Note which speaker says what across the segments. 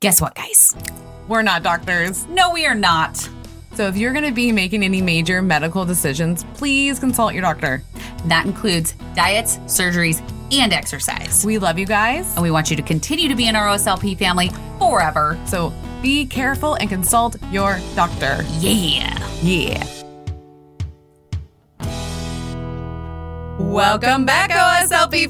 Speaker 1: Guess what, guys?
Speaker 2: We're not doctors.
Speaker 1: No, we are not.
Speaker 2: So if you're going to be making any major medical decisions, please consult your doctor.
Speaker 1: That includes diets, surgeries, and exercise.
Speaker 2: We love you guys.
Speaker 1: And we want you to continue to be in our OSLP family forever.
Speaker 2: So be careful and consult your doctor.
Speaker 1: Yeah.
Speaker 2: Yeah. Welcome back, OSLP family.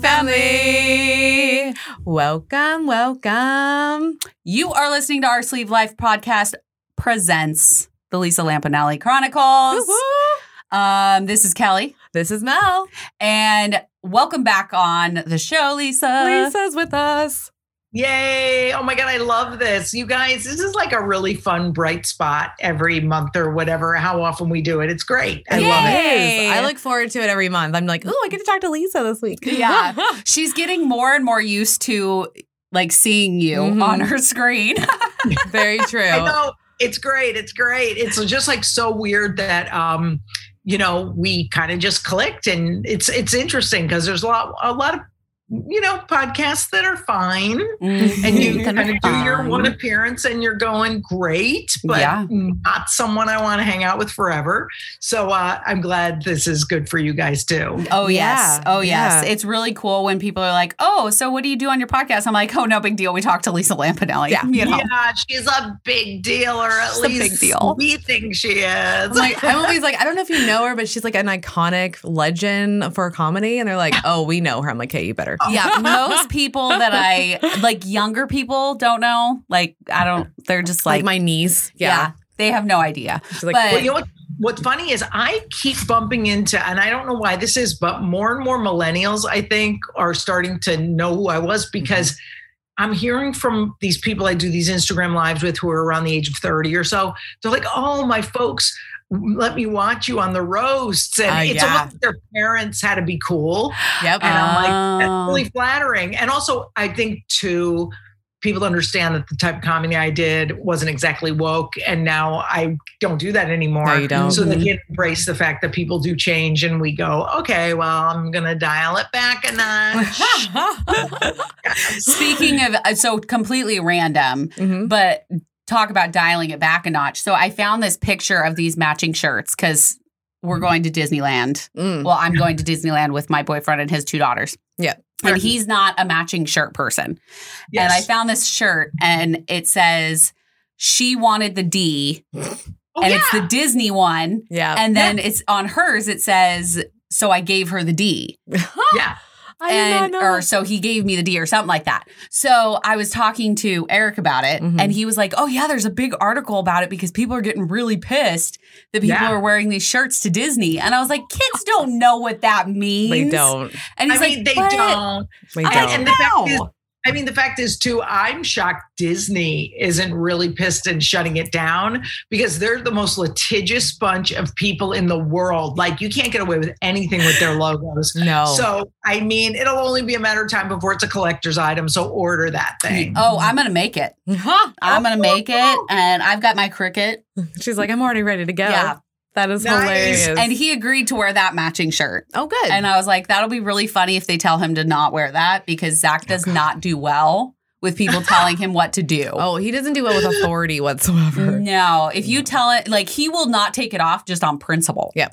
Speaker 2: Welcome, welcome.
Speaker 1: You are listening to our Sleeved Life podcast presents the Lisa Lampanelli Chronicles.
Speaker 2: Woo-hoo.
Speaker 1: Um, this is Kellie.
Speaker 2: This is Mel.
Speaker 1: And welcome back on the show, Lisa.
Speaker 2: Lisa's with us.
Speaker 3: Yay. Oh my God, I love this. You guys, this is like a really fun, bright spot every month or whatever, how often we do it. It's great. I love it.
Speaker 2: I look forward to it every month. I'm like, oh, I get to talk to Lisa this week.
Speaker 1: Yeah. She's getting more and more used to like seeing you
Speaker 2: Mhm.
Speaker 1: on her screen.
Speaker 2: Very true.
Speaker 3: I know. It's great. It's great. It's just like so weird that um, you know, we kind of just clicked and it's it's interesting because there's a lot a lot of you know podcasts that are fine and you kind of do your one appearance and you're going great but
Speaker 1: Yeah.
Speaker 3: not someone i want to hang out with forever so uh, i'm glad this is good for you guys too
Speaker 1: Oh yes.
Speaker 2: Yeah,
Speaker 1: Oh yes.
Speaker 2: yeah.
Speaker 1: It's really cool when people are like, "Oh, so what do you do on your podcast?" I'm like, "Oh, no big deal. We talk to Lisa Lampanelli."
Speaker 2: Yeah.
Speaker 1: You know.
Speaker 3: yeah she's a big deal or at
Speaker 1: She's a
Speaker 3: least
Speaker 1: big deal.
Speaker 3: we think she is
Speaker 2: I'm like, I'm always like, I don't know if you know her, but she's like an iconic legend for comedy. And they're like, oh, we know her. I'm like, hey, you better.
Speaker 1: Yeah, most people that I like younger people don't know. Like I don't they're just
Speaker 2: Like,
Speaker 1: like,
Speaker 2: my niece.
Speaker 1: yeah.
Speaker 2: Yeah.
Speaker 1: they have no idea.
Speaker 2: She's like,
Speaker 1: But-
Speaker 3: Well, you know what? What's funny is I keep bumping into, and I don't know why this is, but more and more millennials, I think, are starting to know who I was mm-hmm. because I'm hearing from these people I do these Instagram lives with who are around the age of 30 or so. They're like, oh, my folks let me watch you on the roasts. And
Speaker 2: Uh,
Speaker 3: it's
Speaker 2: yeah.
Speaker 3: almost like their parents had to be cool.
Speaker 2: yep.
Speaker 3: And I'm like,
Speaker 1: Oh.
Speaker 3: that's really flattering. And also, I think too, people understand that the type of comedy I did wasn't exactly woke, and now I don't do that anymore.
Speaker 2: No, you don't.
Speaker 3: So they can embrace the fact that people do change, and we go, okay, well, I'm gonna dial it back a notch.
Speaker 1: Speaking of uh, so completely random,
Speaker 2: Mhm.
Speaker 1: but talk about dialing it back a notch. So I found this picture of these matching shirts cuz we're going to Disneyland.
Speaker 2: Mm.
Speaker 1: Well, I'm going to Disneyland with my boyfriend and his two daughters.
Speaker 2: Yeah.
Speaker 1: And he's not a matching shirt person.
Speaker 3: Yes.
Speaker 1: And I found this shirt and it says she wanted the D
Speaker 3: Oh,
Speaker 1: and
Speaker 3: yeah.
Speaker 1: it's the Disney one.
Speaker 2: Yeah.
Speaker 1: And then it's on hers, it says, so I gave her the D.
Speaker 3: yeah.
Speaker 2: I did
Speaker 1: and
Speaker 2: not know.
Speaker 1: or so he gave me the D or something like that. So I was talking to Eric about it
Speaker 2: Mhm.
Speaker 1: and he was like, "Oh yeah, there's a big article about it because people are getting really pissed that people
Speaker 3: Yeah.
Speaker 1: are wearing these shirts to Disney." And I was like, "Kids don't know what that means."
Speaker 2: they don't.
Speaker 1: And
Speaker 3: I
Speaker 1: he's
Speaker 3: mean,
Speaker 1: like,
Speaker 3: they don't.
Speaker 2: They don't.
Speaker 3: And the fact is,
Speaker 1: know.
Speaker 3: I mean, the fact is too, I'm shocked Disney isn't really pissed and shutting it down because they're the most litigious bunch of people in the world. Like you can't get away with anything with their logos.
Speaker 2: no.
Speaker 3: So I mean, it'll only be a matter of time before it's a collector's item. So order that thing.
Speaker 1: Oh, I'm gonna make it.
Speaker 2: Huh?
Speaker 1: I'm gonna make it, oh. and I've got my Cricut.
Speaker 2: She's like, I'm already ready to go.
Speaker 1: Yeah.
Speaker 2: That is
Speaker 3: Nice.
Speaker 2: hilarious.
Speaker 1: And he agreed to wear that matching shirt.
Speaker 2: oh, good.
Speaker 1: And I was like, that'll be really funny if they tell him to not wear that because Zach does not do well with people telling him what to do.
Speaker 2: oh, he doesn't do well with authority whatsoever.
Speaker 1: No, if you tell it, like, he will not take it off just on principle.
Speaker 2: Yeah.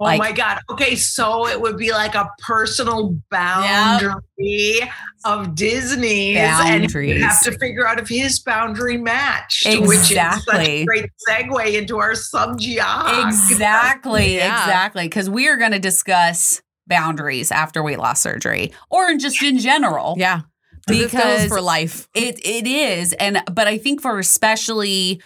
Speaker 3: Oh
Speaker 1: Like-
Speaker 3: my God. Okay. So it would be like a personal boundary of Disney's. And
Speaker 1: Boundaries.
Speaker 3: you have to figure out if his boundary matched, which is such
Speaker 1: Exactly.
Speaker 3: a great segue into our subgeog.
Speaker 1: Exactly.
Speaker 2: Yeah.
Speaker 1: Exactly. Because we are going to discuss boundaries after weight loss surgery or just in general.
Speaker 2: Yeah. This goes
Speaker 1: Because
Speaker 2: for life.
Speaker 1: It it is. And but I think for especially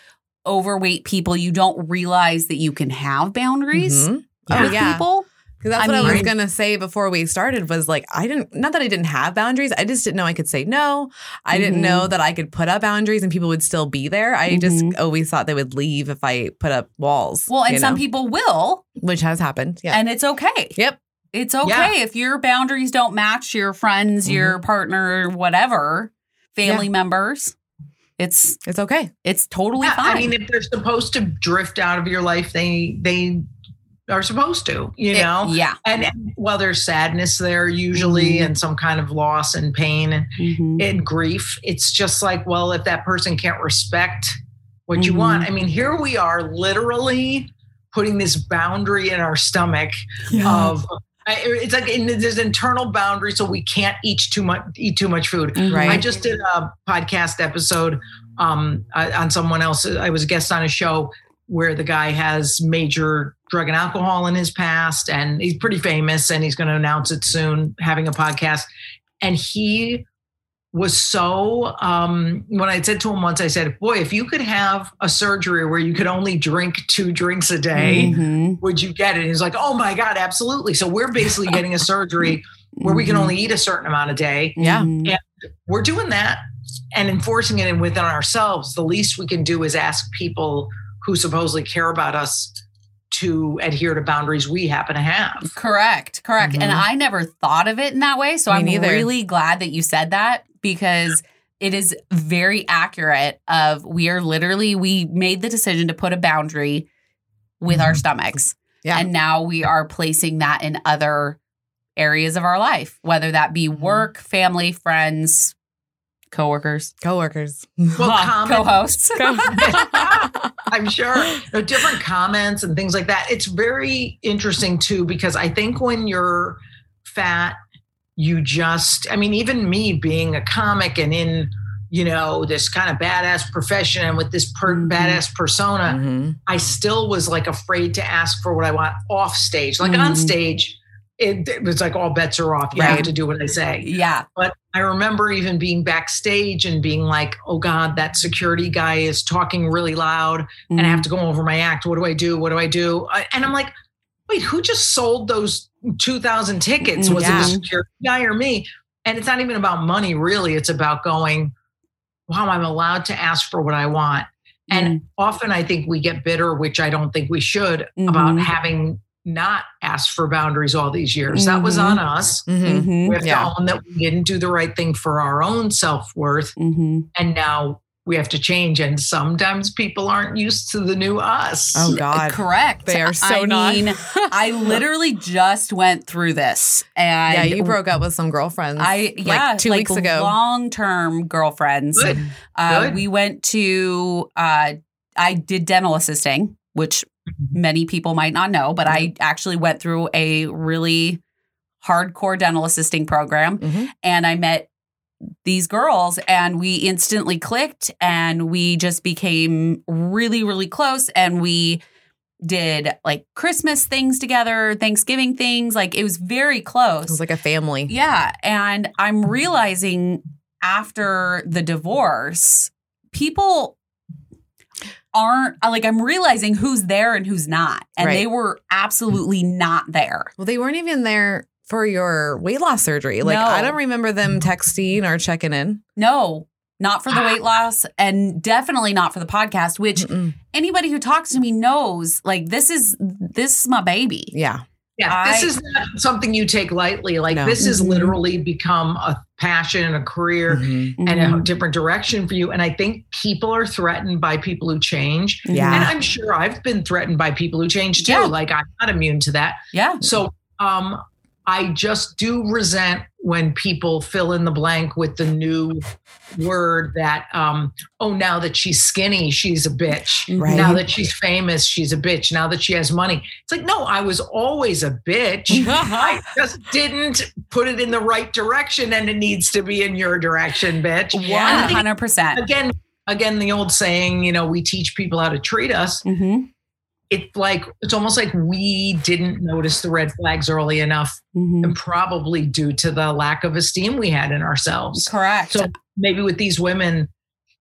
Speaker 1: overweight people, you don't realize that you can have boundaries
Speaker 2: Mhm. Oh,
Speaker 1: with
Speaker 2: yeah.
Speaker 1: people.
Speaker 2: Because that's
Speaker 1: I
Speaker 2: what I was
Speaker 1: mean-
Speaker 2: gonna say before we started was like I didn't not that I didn't have boundaries. I just didn't know I could say no. I didn't
Speaker 1: Mhm.
Speaker 2: know that I could put up boundaries and people would still be there. I just
Speaker 1: Mhm.
Speaker 2: always thought they would leave if I put up walls.
Speaker 1: Well, and some
Speaker 2: know?
Speaker 1: people will,
Speaker 2: which has happened. Yeah.
Speaker 1: and it's okay.
Speaker 2: yep.
Speaker 1: It's okay
Speaker 3: Yeah.
Speaker 1: if your boundaries don't match your friends, your
Speaker 2: Mm-hmm.
Speaker 1: partner, whatever, family members. It's
Speaker 2: It's okay.
Speaker 1: it's totally
Speaker 3: Yeah,
Speaker 1: fine.
Speaker 3: I mean, if they're supposed to drift out of your life, they they are supposed to, you
Speaker 1: It-
Speaker 3: know?
Speaker 1: yeah.
Speaker 3: and, and while there's sadness there usually
Speaker 1: Mhm.
Speaker 3: and some kind of loss and pain and,
Speaker 1: Mhm.
Speaker 3: and grief, it's just like, well, if that person can't respect what you
Speaker 1: Mhm.
Speaker 3: want, I mean, here we are literally putting this boundary in our stomach of I- it's like in, there's internal boundary, so we can't eat too much eat too much food.
Speaker 1: Mhm.
Speaker 2: Right.
Speaker 3: I just did a podcast episode um, uh, on someone else. I was a guest on a show where the guy has major drug and alcohol in his past, and he's pretty famous, and he's going to announce it soon, having a podcast. And he was so um, when I said to him once, I said, "Boy, if you could have a surgery where you could only drink two drinks a day."
Speaker 1: Mhm.
Speaker 3: Would you get it? He's like, oh my God, absolutely. So we're basically getting a surgery where we can
Speaker 1: Mhm.
Speaker 3: only eat a certain amount a day
Speaker 2: Yeah.
Speaker 1: Mhm.
Speaker 3: we're doing that and enforcing it within ourselves. The least we can do is ask people who supposedly care about us to adhere to boundaries we happen to have.
Speaker 1: Correct, correct. And
Speaker 2: Mhm.
Speaker 1: I never thought of it in that way. So
Speaker 2: Me
Speaker 1: I'm
Speaker 2: neither.
Speaker 1: really glad that you said that because it is very accurate of we are literally we made the decision to put a boundary with our
Speaker 2: Mhm.
Speaker 1: stomachs.
Speaker 2: Yeah.
Speaker 1: And now we are placing that in other areas of our life, whether that be
Speaker 2: Mhm.
Speaker 1: work, family, friends, coworkers,
Speaker 2: Coworkers.
Speaker 3: Well, comment-
Speaker 1: co-hosts.
Speaker 3: I'm sure there are different comments and things like that. It's very interesting too, because I think when you're fat, you just, I mean, even me being a comic and in, you know, this kind of badass profession and with this per-
Speaker 1: Mhm.
Speaker 3: badass persona,
Speaker 2: Mhm.
Speaker 3: I still was like afraid to ask for what I want off stage. Like on
Speaker 1: Mhm.
Speaker 3: stage, it, it was like all bets are off. You
Speaker 1: Right.
Speaker 3: have to do what I say.
Speaker 1: yeah.
Speaker 3: But I remember even being backstage and being like, oh God, that security guy is talking really loud and I
Speaker 1: Mm-hmm.
Speaker 3: have to go over my act. What do I do? What do I do? And I'm like, wait, who just sold those 2,000 tickets? Was it the security guy or me? And it's not even about money, really. It's about going, wow, I'm allowed to ask for what I want. And
Speaker 1: Mm.
Speaker 3: often I think we get bitter, which I don't think we should, about
Speaker 1: Mhm.
Speaker 3: having not asked for boundaries all these years. That was on us.
Speaker 2: Mhm.
Speaker 1: Mhm.
Speaker 3: We have
Speaker 2: Yeah.
Speaker 3: to own that we didn't do the right thing for our own self worth.
Speaker 1: Mhm.
Speaker 3: And now we have to change. And sometimes people aren't used to the new us.
Speaker 2: Oh God.
Speaker 1: Correct.
Speaker 2: They are so
Speaker 1: I
Speaker 2: not.
Speaker 1: mean, I literally just went through this, and
Speaker 2: yeah, you broke up with some girlfriends.
Speaker 1: I yeah,
Speaker 2: like two weeks ago.
Speaker 1: long term girlfriends.
Speaker 3: Good.
Speaker 1: Uh,
Speaker 3: good.
Speaker 1: we went to. Uh, I did dental assisting, which many people might not know, but I actually went through a really hardcore dental assisting program,
Speaker 2: Mhm.
Speaker 1: and I met these girls and we instantly clicked and we just became really really close and we did like christmas things together thanksgiving things like it was very close
Speaker 2: It was like a family.
Speaker 1: yeah and i'm realizing after the divorce people aren't like i'm realizing who's there and who's not and
Speaker 2: Right.
Speaker 1: they were absolutely not there
Speaker 2: Well, they weren't even there for your weight loss surgery. Like
Speaker 1: No.
Speaker 2: I don't remember them texting or checking in.
Speaker 1: no not for the weight loss and definitely not for the podcast which
Speaker 2: Mm-mm.
Speaker 1: anybody who talks to me knows like this is this is my baby
Speaker 2: Yeah.
Speaker 3: Yeah, this
Speaker 1: I-
Speaker 3: is not something you take lightly. Like
Speaker 2: No.
Speaker 3: this has
Speaker 1: Mhm.
Speaker 3: literally become a passion, and a career,
Speaker 2: Mhm.
Speaker 3: and a
Speaker 1: Mhm.
Speaker 3: different direction for you. And I think people are threatened by people who change.
Speaker 2: Yeah.
Speaker 3: And I'm sure I've been threatened by people who change too.
Speaker 1: Yeah.
Speaker 3: Like I'm not immune to that.
Speaker 1: yeah
Speaker 3: So um, I just do resent when people fill in the blank with the new word that, um, oh, now that she's skinny, she's a bitch.
Speaker 2: Right.
Speaker 3: Now that she's famous, she's a bitch. Now that she has money. It's like, no, I was always a bitch. I just didn't put it in the right direction and it needs to be in your direction, bitch. Think,
Speaker 1: 100%
Speaker 3: again, again, the old saying, you know, we teach people how to treat us
Speaker 1: mm-hmm.
Speaker 3: It's like it's almost like we didn't notice the red flags early enough
Speaker 1: Mm-hmm.
Speaker 3: and probably due to the lack of esteem we had in ourselves.
Speaker 1: Correct.
Speaker 3: So maybe with these women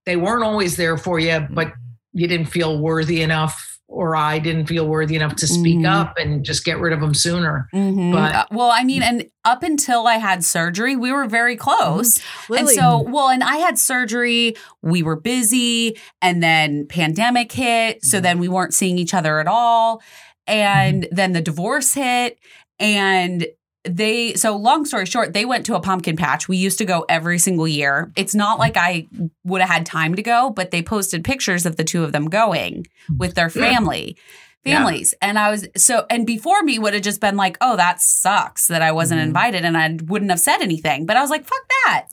Speaker 3: they weren't always there for you but you didn't feel worthy enough or i didn't feel worthy enough to speak
Speaker 1: Mhm.
Speaker 3: up and just get rid of them sooner
Speaker 1: Mhm.
Speaker 3: But-
Speaker 1: Uh, well, I mean, and up until I had surgery, we were very close. And so, well, and I had surgery, we were busy, and then pandemic hit. So then we weren't seeing each other at all. And then the divorce hit. And they, so long story short, they went to a pumpkin patch. We used to go every single year. It's not like I would have had time to go, but they posted pictures of the two of them going with their family.
Speaker 3: Yeah.
Speaker 1: families. And I was so, and before me would have just been like, oh, that sucks that I wasn't
Speaker 2: Mhm.
Speaker 1: invited and I wouldn't have said anything. But I was like, fuck that.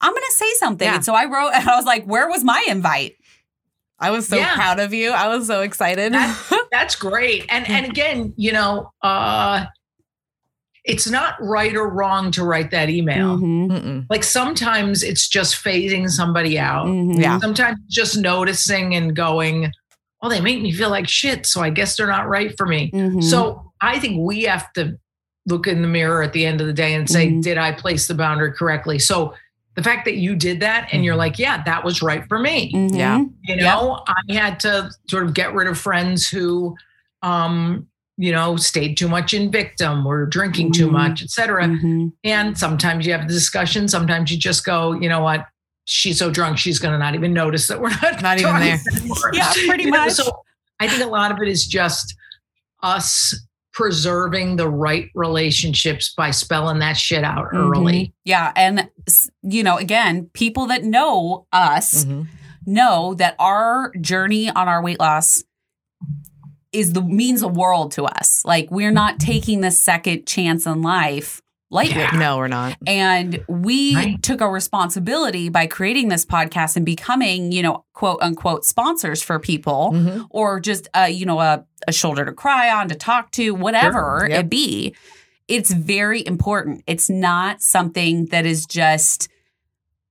Speaker 1: I'm going to say something.
Speaker 2: Yeah.
Speaker 1: And so I wrote, and I was like, where was my invite?
Speaker 2: I was so
Speaker 3: Yeah.
Speaker 2: proud of you. I was so excited.
Speaker 3: That's great. And and again, you know, uh it's not right or wrong to write that email.
Speaker 1: Mhm.
Speaker 2: Mm-mm.
Speaker 3: Like sometimes it's just phasing somebody out.
Speaker 1: Mhm.
Speaker 2: Yeah.
Speaker 3: Sometimes just noticing and going, well, they make me feel like shit. So I guess they're not right for me.
Speaker 1: Mhm.
Speaker 3: So I think we have to look in the mirror at the end of the day and say,
Speaker 1: Mhm.
Speaker 3: did I place the boundary correctly? So the fact that you did that and you're
Speaker 2: Mhm.
Speaker 3: like, yeah, that was right for me.
Speaker 1: Mhm.
Speaker 2: Yeah.
Speaker 3: You know, I had to sort of get rid of friends who, um, you know, stayed too much in victim or drinking too
Speaker 1: Mhm.
Speaker 3: much, et cetera.
Speaker 1: Mhm.
Speaker 3: And sometimes you have the discussion. Sometimes you just go, you know what? She's so drunk, she's going to not even notice that we're not,
Speaker 2: Not even there.
Speaker 3: anymore.
Speaker 1: Yeah, pretty
Speaker 3: You know,
Speaker 1: much.
Speaker 3: So I think a lot of it is just us preserving the right relationships by spelling that shit out early.
Speaker 1: Mhm. Yeah. And, you know, again, people that know us
Speaker 2: Mhm.
Speaker 1: know that our journey on our weight loss is the means the world to us. Like we're not taking the second chance in life lightly.
Speaker 3: Yeah.
Speaker 2: No, we're not.
Speaker 1: And we
Speaker 3: Right.
Speaker 1: took a responsibility by creating this podcast and becoming, you know, quote unquote sponsors for people
Speaker 2: Mhm.
Speaker 1: or just uh, you know, a, a shoulder to cry on, to talk to, whatever
Speaker 2: Yep.
Speaker 1: it be. It's very important. It's not something that is just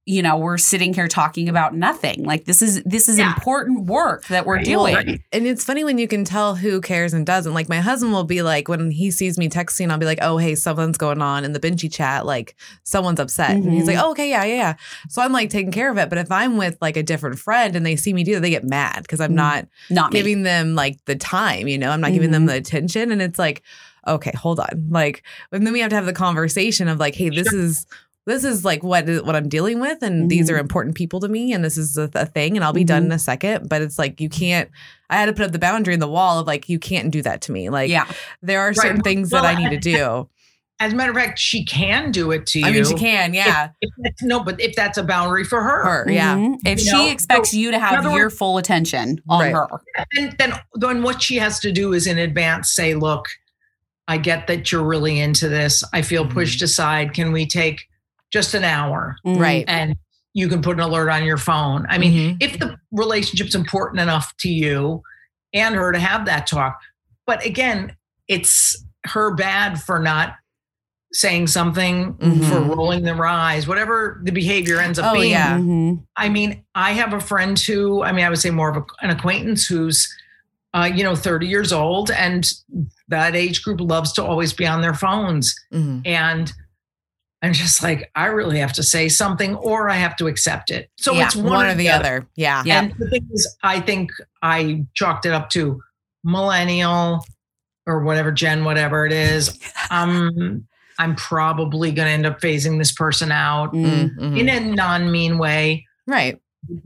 Speaker 1: you know we're sitting here talking about nothing like this is this is
Speaker 3: Yeah.
Speaker 1: important work that we're
Speaker 3: Right.
Speaker 1: doing
Speaker 2: And it's funny when you can tell who cares and doesn't. Like my husband will be like, when he sees me texting, I'll be like, oh, hey, someone's going on in the Benchy chat. Like someone's upset. And he's like, oh, okay, yeah, yeah, yeah. So I'm like taking care of it. But if I'm with like a different friend and they see me do that, they get mad because I'm
Speaker 1: Mhm.
Speaker 2: not
Speaker 1: not me.
Speaker 2: giving them like the time, you know, I'm not giving them
Speaker 1: Mhm.
Speaker 2: the attention. And it's like, okay, hold on. Like, and then we have to have the conversation of like, hey, this is this is like what is what I'm dealing with, and these
Speaker 1: Mhm.
Speaker 2: are important people to me, and this is a, a thing, and I'll be done in a second. But it's like you can't. I had to put up the boundary in the wall of like you can't do that to me. Like,
Speaker 1: yeah
Speaker 2: there are certain things
Speaker 3: Well,
Speaker 2: that I need to do.
Speaker 3: As a matter of fact, she can do it to you.
Speaker 2: I mean, she can, yeah,
Speaker 3: If that's, no, but if that's a boundary for her,
Speaker 2: her, yeah,
Speaker 1: Mhm. if
Speaker 3: You
Speaker 1: she
Speaker 3: know,
Speaker 1: expects
Speaker 3: so,
Speaker 1: you to have your
Speaker 3: words-
Speaker 1: full attention on
Speaker 2: Right.
Speaker 1: her
Speaker 3: then, then then what she has to do is in advance say, look, I get that you're really into this. I feel pushed aside. Can we take just an hour
Speaker 1: Mhm.
Speaker 2: right.
Speaker 3: and you can put an alert on your phone? I mean,
Speaker 2: Mhm.
Speaker 3: if the relationship's important enough to you and her to have that talk. But again, it's her bad for not saying something,
Speaker 2: Mhm.
Speaker 3: for rolling their eyes, whatever the behavior ends up
Speaker 2: Oh,
Speaker 3: being.
Speaker 2: yeah.
Speaker 1: Mhm.
Speaker 3: I mean, I have a friend who, I mean, I would say more of a, an acquaintance who's, uh, you know, 30 years old and that age group loves to always be on their phones.
Speaker 2: Mhm.
Speaker 3: And I'm just like, I really have to say something or I have to accept it. So
Speaker 1: Yeah,
Speaker 3: it's
Speaker 2: one,
Speaker 3: one,
Speaker 2: or the other, yeah,
Speaker 1: Yeah.
Speaker 3: And the thing is, I think I chalked it up to millennial or whatever, Gen, whatever it is. Um, I'm probably going to end up phasing this person out
Speaker 1: Mhm.
Speaker 2: Mhm.
Speaker 3: in a non mean way.
Speaker 2: right.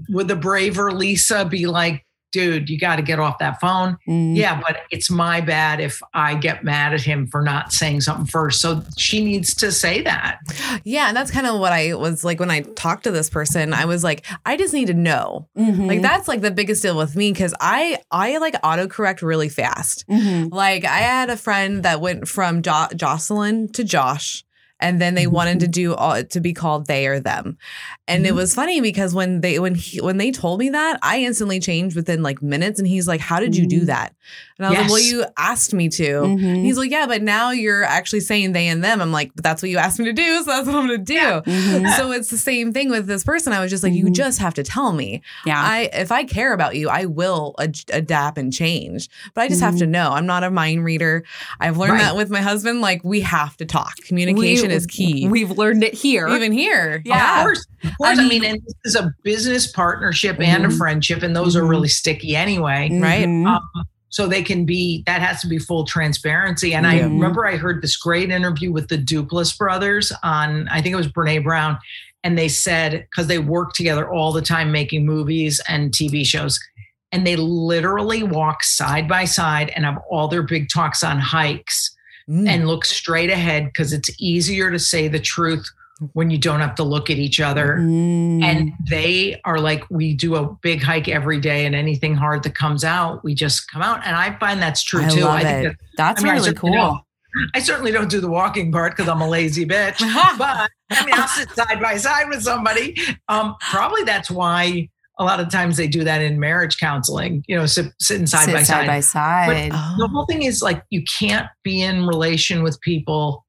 Speaker 3: Would the braver Lisa be like, dude, you got to get off that phone?
Speaker 1: Mhm.
Speaker 3: Yeah, but it's my bad if I get mad at him for not saying something first. So she needs to say that.
Speaker 2: Yeah, and that's kind of what I was like when I talked to this person. I was like, I just need to know.
Speaker 1: Mhm.
Speaker 2: Like that's like the biggest deal with me because I I like autocorrect really fast.
Speaker 1: Mhm.
Speaker 2: Like I had a friend that went from jo- Jocelyn to Josh. And then they wanted to do all, to be called they or them, and it
Speaker 3: Mhm.
Speaker 2: was funny because when they when he when they told me that I instantly changed within like minutes, and he's like, "How did you do
Speaker 1: Mhm.
Speaker 2: that?" And I was like, "Well, you asked me to."
Speaker 1: Mhm.
Speaker 2: He's like, "Yeah, but now you're actually saying they and them." I'm like, "But that's what you asked me to do, so that's what I'm going to do."
Speaker 3: Yeah.
Speaker 1: Mhm.
Speaker 2: So it's the same thing with this person. I was just like, you just have to tell me.
Speaker 1: yeah
Speaker 2: I if I care about you, I will ad- adapt and change. But I just have to know. I'm not a mind reader. I've learned
Speaker 3: Right.
Speaker 2: that with my husband. Like we have to talk. Communication
Speaker 1: We-
Speaker 2: is key.
Speaker 1: we've learned it here
Speaker 2: Even here,
Speaker 1: Yeah.
Speaker 3: Of course. Of course.
Speaker 1: I
Speaker 3: I
Speaker 1: mean-
Speaker 3: mean, and this is a business partnership and a
Speaker 1: Mhm.
Speaker 3: friendship, and those are
Speaker 1: Mhm.
Speaker 3: really sticky anyway.
Speaker 2: Right.
Speaker 1: Mhm.
Speaker 3: Um, so they can be that has to be full transparency. And I remember I heard this great interview with the Duplass brothers on I think it was Brene Brown, and they said because they work together all the time making movies and TV shows, and they literally walk side by side and have all their big talks on hikes
Speaker 2: Mm.
Speaker 3: and look straight ahead because it's easier to say the truth when you don't have to look at each other.
Speaker 1: Mm.
Speaker 3: And they are like, we do a big hike every day, and anything hard that comes out, we just come out. And I find that's true
Speaker 2: I
Speaker 3: too. I think
Speaker 2: it.
Speaker 3: that,
Speaker 1: that's
Speaker 3: I mean, I
Speaker 1: really
Speaker 3: certainly
Speaker 1: cool.
Speaker 3: I certainly don't do the walking part because I'm a lazy bitch. but I mean, I'll sit side by side with somebody. Um, probably that's why a lot of times they do that in marriage counseling. You know, sit, sitting side
Speaker 1: Sit
Speaker 3: by
Speaker 1: side
Speaker 3: side.
Speaker 1: by side.
Speaker 2: Oh.
Speaker 3: the whole thing is like you can't be in relation with people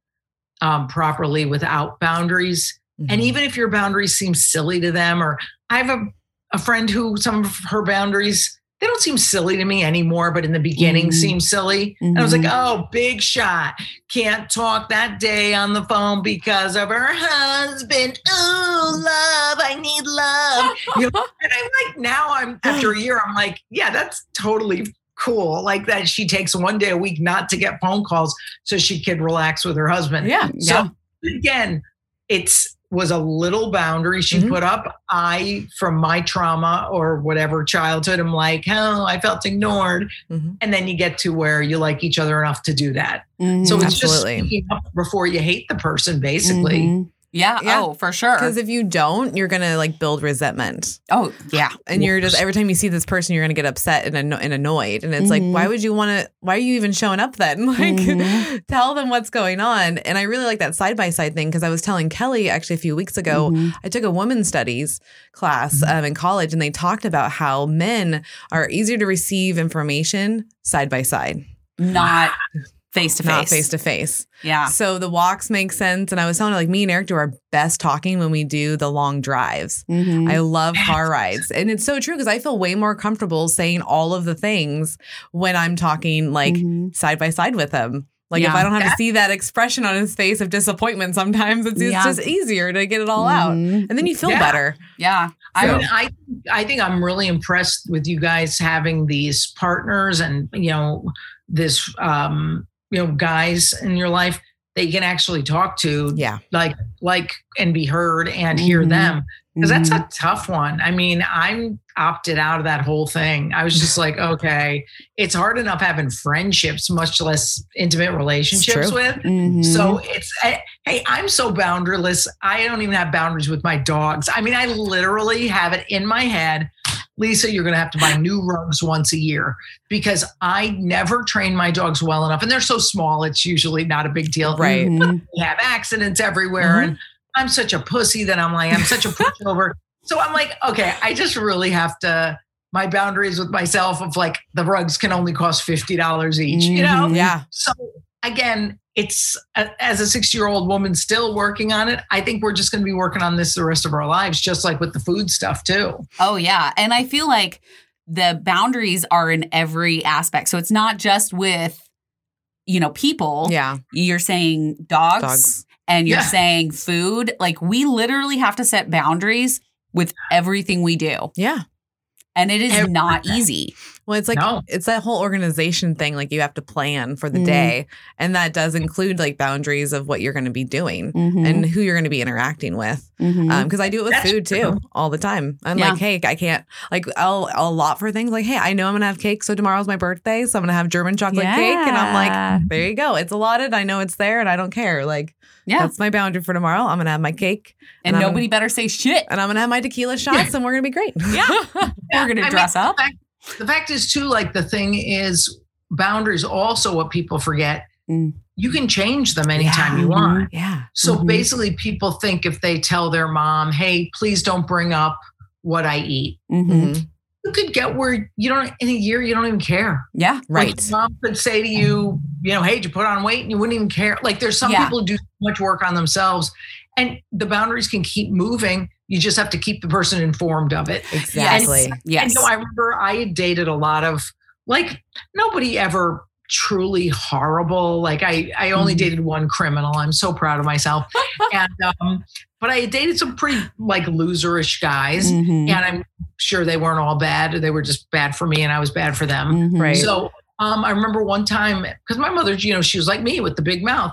Speaker 3: um, properly without boundaries.
Speaker 2: Mm-hmm.
Speaker 3: And even if your boundaries seem silly to them, or I have a, a friend who some of her boundaries, they don't seem silly to me anymore, but in the beginning
Speaker 1: Mhm.
Speaker 3: seemed silly. And I was like,
Speaker 1: Mhm.
Speaker 3: oh, big shot. Can't talk that day on the phone because of her husband. Oh, love, I need love. You know, and I'm like, now I'm after a year, I'm like, yeah, that's totally cool. Like that she takes one day a week not to get phone calls so she could relax with her husband.
Speaker 2: yeah.
Speaker 3: So again, it's was a little boundary she
Speaker 2: Mhm.
Speaker 3: put up. I, from my trauma or whatever childhood, I'm like, oh, I felt ignored.
Speaker 2: Mhm.
Speaker 3: And then you get to where you like each other enough to do that.
Speaker 1: Mhm.
Speaker 3: So it's
Speaker 2: Absolutely.
Speaker 3: just before you hate the person, basically.
Speaker 1: Yeah.
Speaker 2: Yeah.
Speaker 1: Oh, for sure.
Speaker 2: Because if you don't, you're gonna like build resentment,
Speaker 1: Oh, yeah.
Speaker 2: and you're just every time you see this person, you're gonna get upset and, anno- and annoyed. And it's like,
Speaker 1: Mhm.
Speaker 2: why would you want to? Why are you even showing up then? Like,
Speaker 1: Mhm.
Speaker 2: tell them what's going on. And I really like that side by side thing because I was telling Kellie actually a few weeks ago.
Speaker 1: Mhm.
Speaker 2: I took a women's studies class um, in college, and they talked about how men are easier to receive information side by side,
Speaker 1: Not face to face.
Speaker 2: not face to face.
Speaker 1: Yeah.
Speaker 2: So the walks make sense. And I was telling her, like, me and Eric do our best talking when we do the long drives.
Speaker 1: Mhm.
Speaker 2: I love car rides. And it's so true because I feel way more comfortable saying all of the things when I'm talking like
Speaker 1: Mhm.
Speaker 2: side by side with him. Like if I don't have to see that expression on his face of disappointment, sometimes it's, it's
Speaker 1: Yeah.
Speaker 2: just easier to get it all out.
Speaker 1: Mhm.
Speaker 2: And then you feel
Speaker 3: Yeah.
Speaker 2: better.
Speaker 1: Yeah.
Speaker 3: I,
Speaker 1: I
Speaker 3: mean, I I think I'm really impressed with you guys having these partners and you know this um you know guys in your life that you can actually talk to
Speaker 2: Yeah.
Speaker 3: like like and be heard and hear
Speaker 1: Mhm.
Speaker 3: them because that's a tough one. I mean, I'm opted out of that whole thing. I was just like, okay, it's hard enough having friendships, much less intimate relationships with.
Speaker 1: Mhm.
Speaker 3: So it's eh, hey, I'm so boundaryless. I don't even have boundaries with my dogs. I mean, I literally have it in my head. Lisa, you're going to have to buy new rugs once a year because I never train my dogs well enough. And they're so small, it's usually not a big deal.
Speaker 2: Right.
Speaker 3: We have accidents everywhere.
Speaker 2: Mhm.
Speaker 3: And I'm such a pussy that I'm like, I'm such a pushover. so I'm like, okay, I just really have to, my boundaries with myself of like, the rugs can only cost $50 each, you know?
Speaker 1: Mhm.
Speaker 2: Yeah.
Speaker 3: So again, it's as a 60 year old woman still working on it. I think we're just going to be working on this the rest of our lives, just like with the food stuff too.
Speaker 1: Oh yeah, and I feel like the boundaries are in every aspect. So it's not just with you know people.
Speaker 2: Yeah.
Speaker 1: You're saying dogs,
Speaker 2: Dogs.
Speaker 1: and you're
Speaker 3: Yeah.
Speaker 1: saying food. Like we literally have to set boundaries with everything we do.
Speaker 2: Yeah.
Speaker 1: And it is not easy.
Speaker 2: Well, it's like
Speaker 3: No.
Speaker 2: it's that whole organization thing. Like you have to plan for the
Speaker 1: Mhm.
Speaker 2: day, and that does include like boundaries of what you're going to be doing
Speaker 1: Mm-hmm.
Speaker 2: and who you're going to be interacting with.
Speaker 1: Mhm.
Speaker 2: Um, because I do it with
Speaker 3: That's
Speaker 2: food too, all the time. I'm
Speaker 1: Yeah.
Speaker 2: like, hey, I can't like I'll I'll lot for things like, hey, I know I'm gonna have cake, so tomorrow's my birthday, so I'm gonna have German chocolate cake, and I'm like, there you go, it's allotted. I know it's there, and I don't care. Like
Speaker 1: yeah.
Speaker 2: that's my boundary for tomorrow. I'm gonna have my cake,
Speaker 1: And
Speaker 2: and I'm-
Speaker 1: nobody better say shit.
Speaker 2: and I'm gonna have my tequila shots, and we're gonna be great.
Speaker 1: Yeah. We're gonna dress up.
Speaker 3: The fact, is too, like the thing is boundaries also what people forget.
Speaker 1: Mm.
Speaker 3: You can change them anytime
Speaker 1: Yeah.
Speaker 3: you want.
Speaker 2: yeah,
Speaker 3: So
Speaker 1: Mhm.
Speaker 3: basically people think if they tell their mom, hey, please don't bring up what I eat.
Speaker 1: Mhm.
Speaker 2: Mhm.
Speaker 3: You could get where you don't in a year you don't even care.
Speaker 1: Yeah.
Speaker 2: Right.
Speaker 3: your mom could say to you, you know, hey, did you put on weight? And you wouldn't even care. Like there's some
Speaker 1: Yeah.
Speaker 3: people who do so much work on themselves and the boundaries can keep moving. You just have to keep the person informed of it.
Speaker 2: Exactly.
Speaker 1: Yes.
Speaker 3: And so I remember I had dated a lot of like nobody ever truly horrible. Like I, I only
Speaker 1: Mhm.
Speaker 3: dated one criminal. I'm so proud of myself. and um, but I had dated some pretty like loserish guys,
Speaker 1: Mhm.
Speaker 3: and I'm sure they weren't all bad. They were just bad for me, and I was bad for them.
Speaker 1: Mhm.
Speaker 2: Right.
Speaker 3: So um, I remember one time because my mother, you know, she was like me with the big mouth.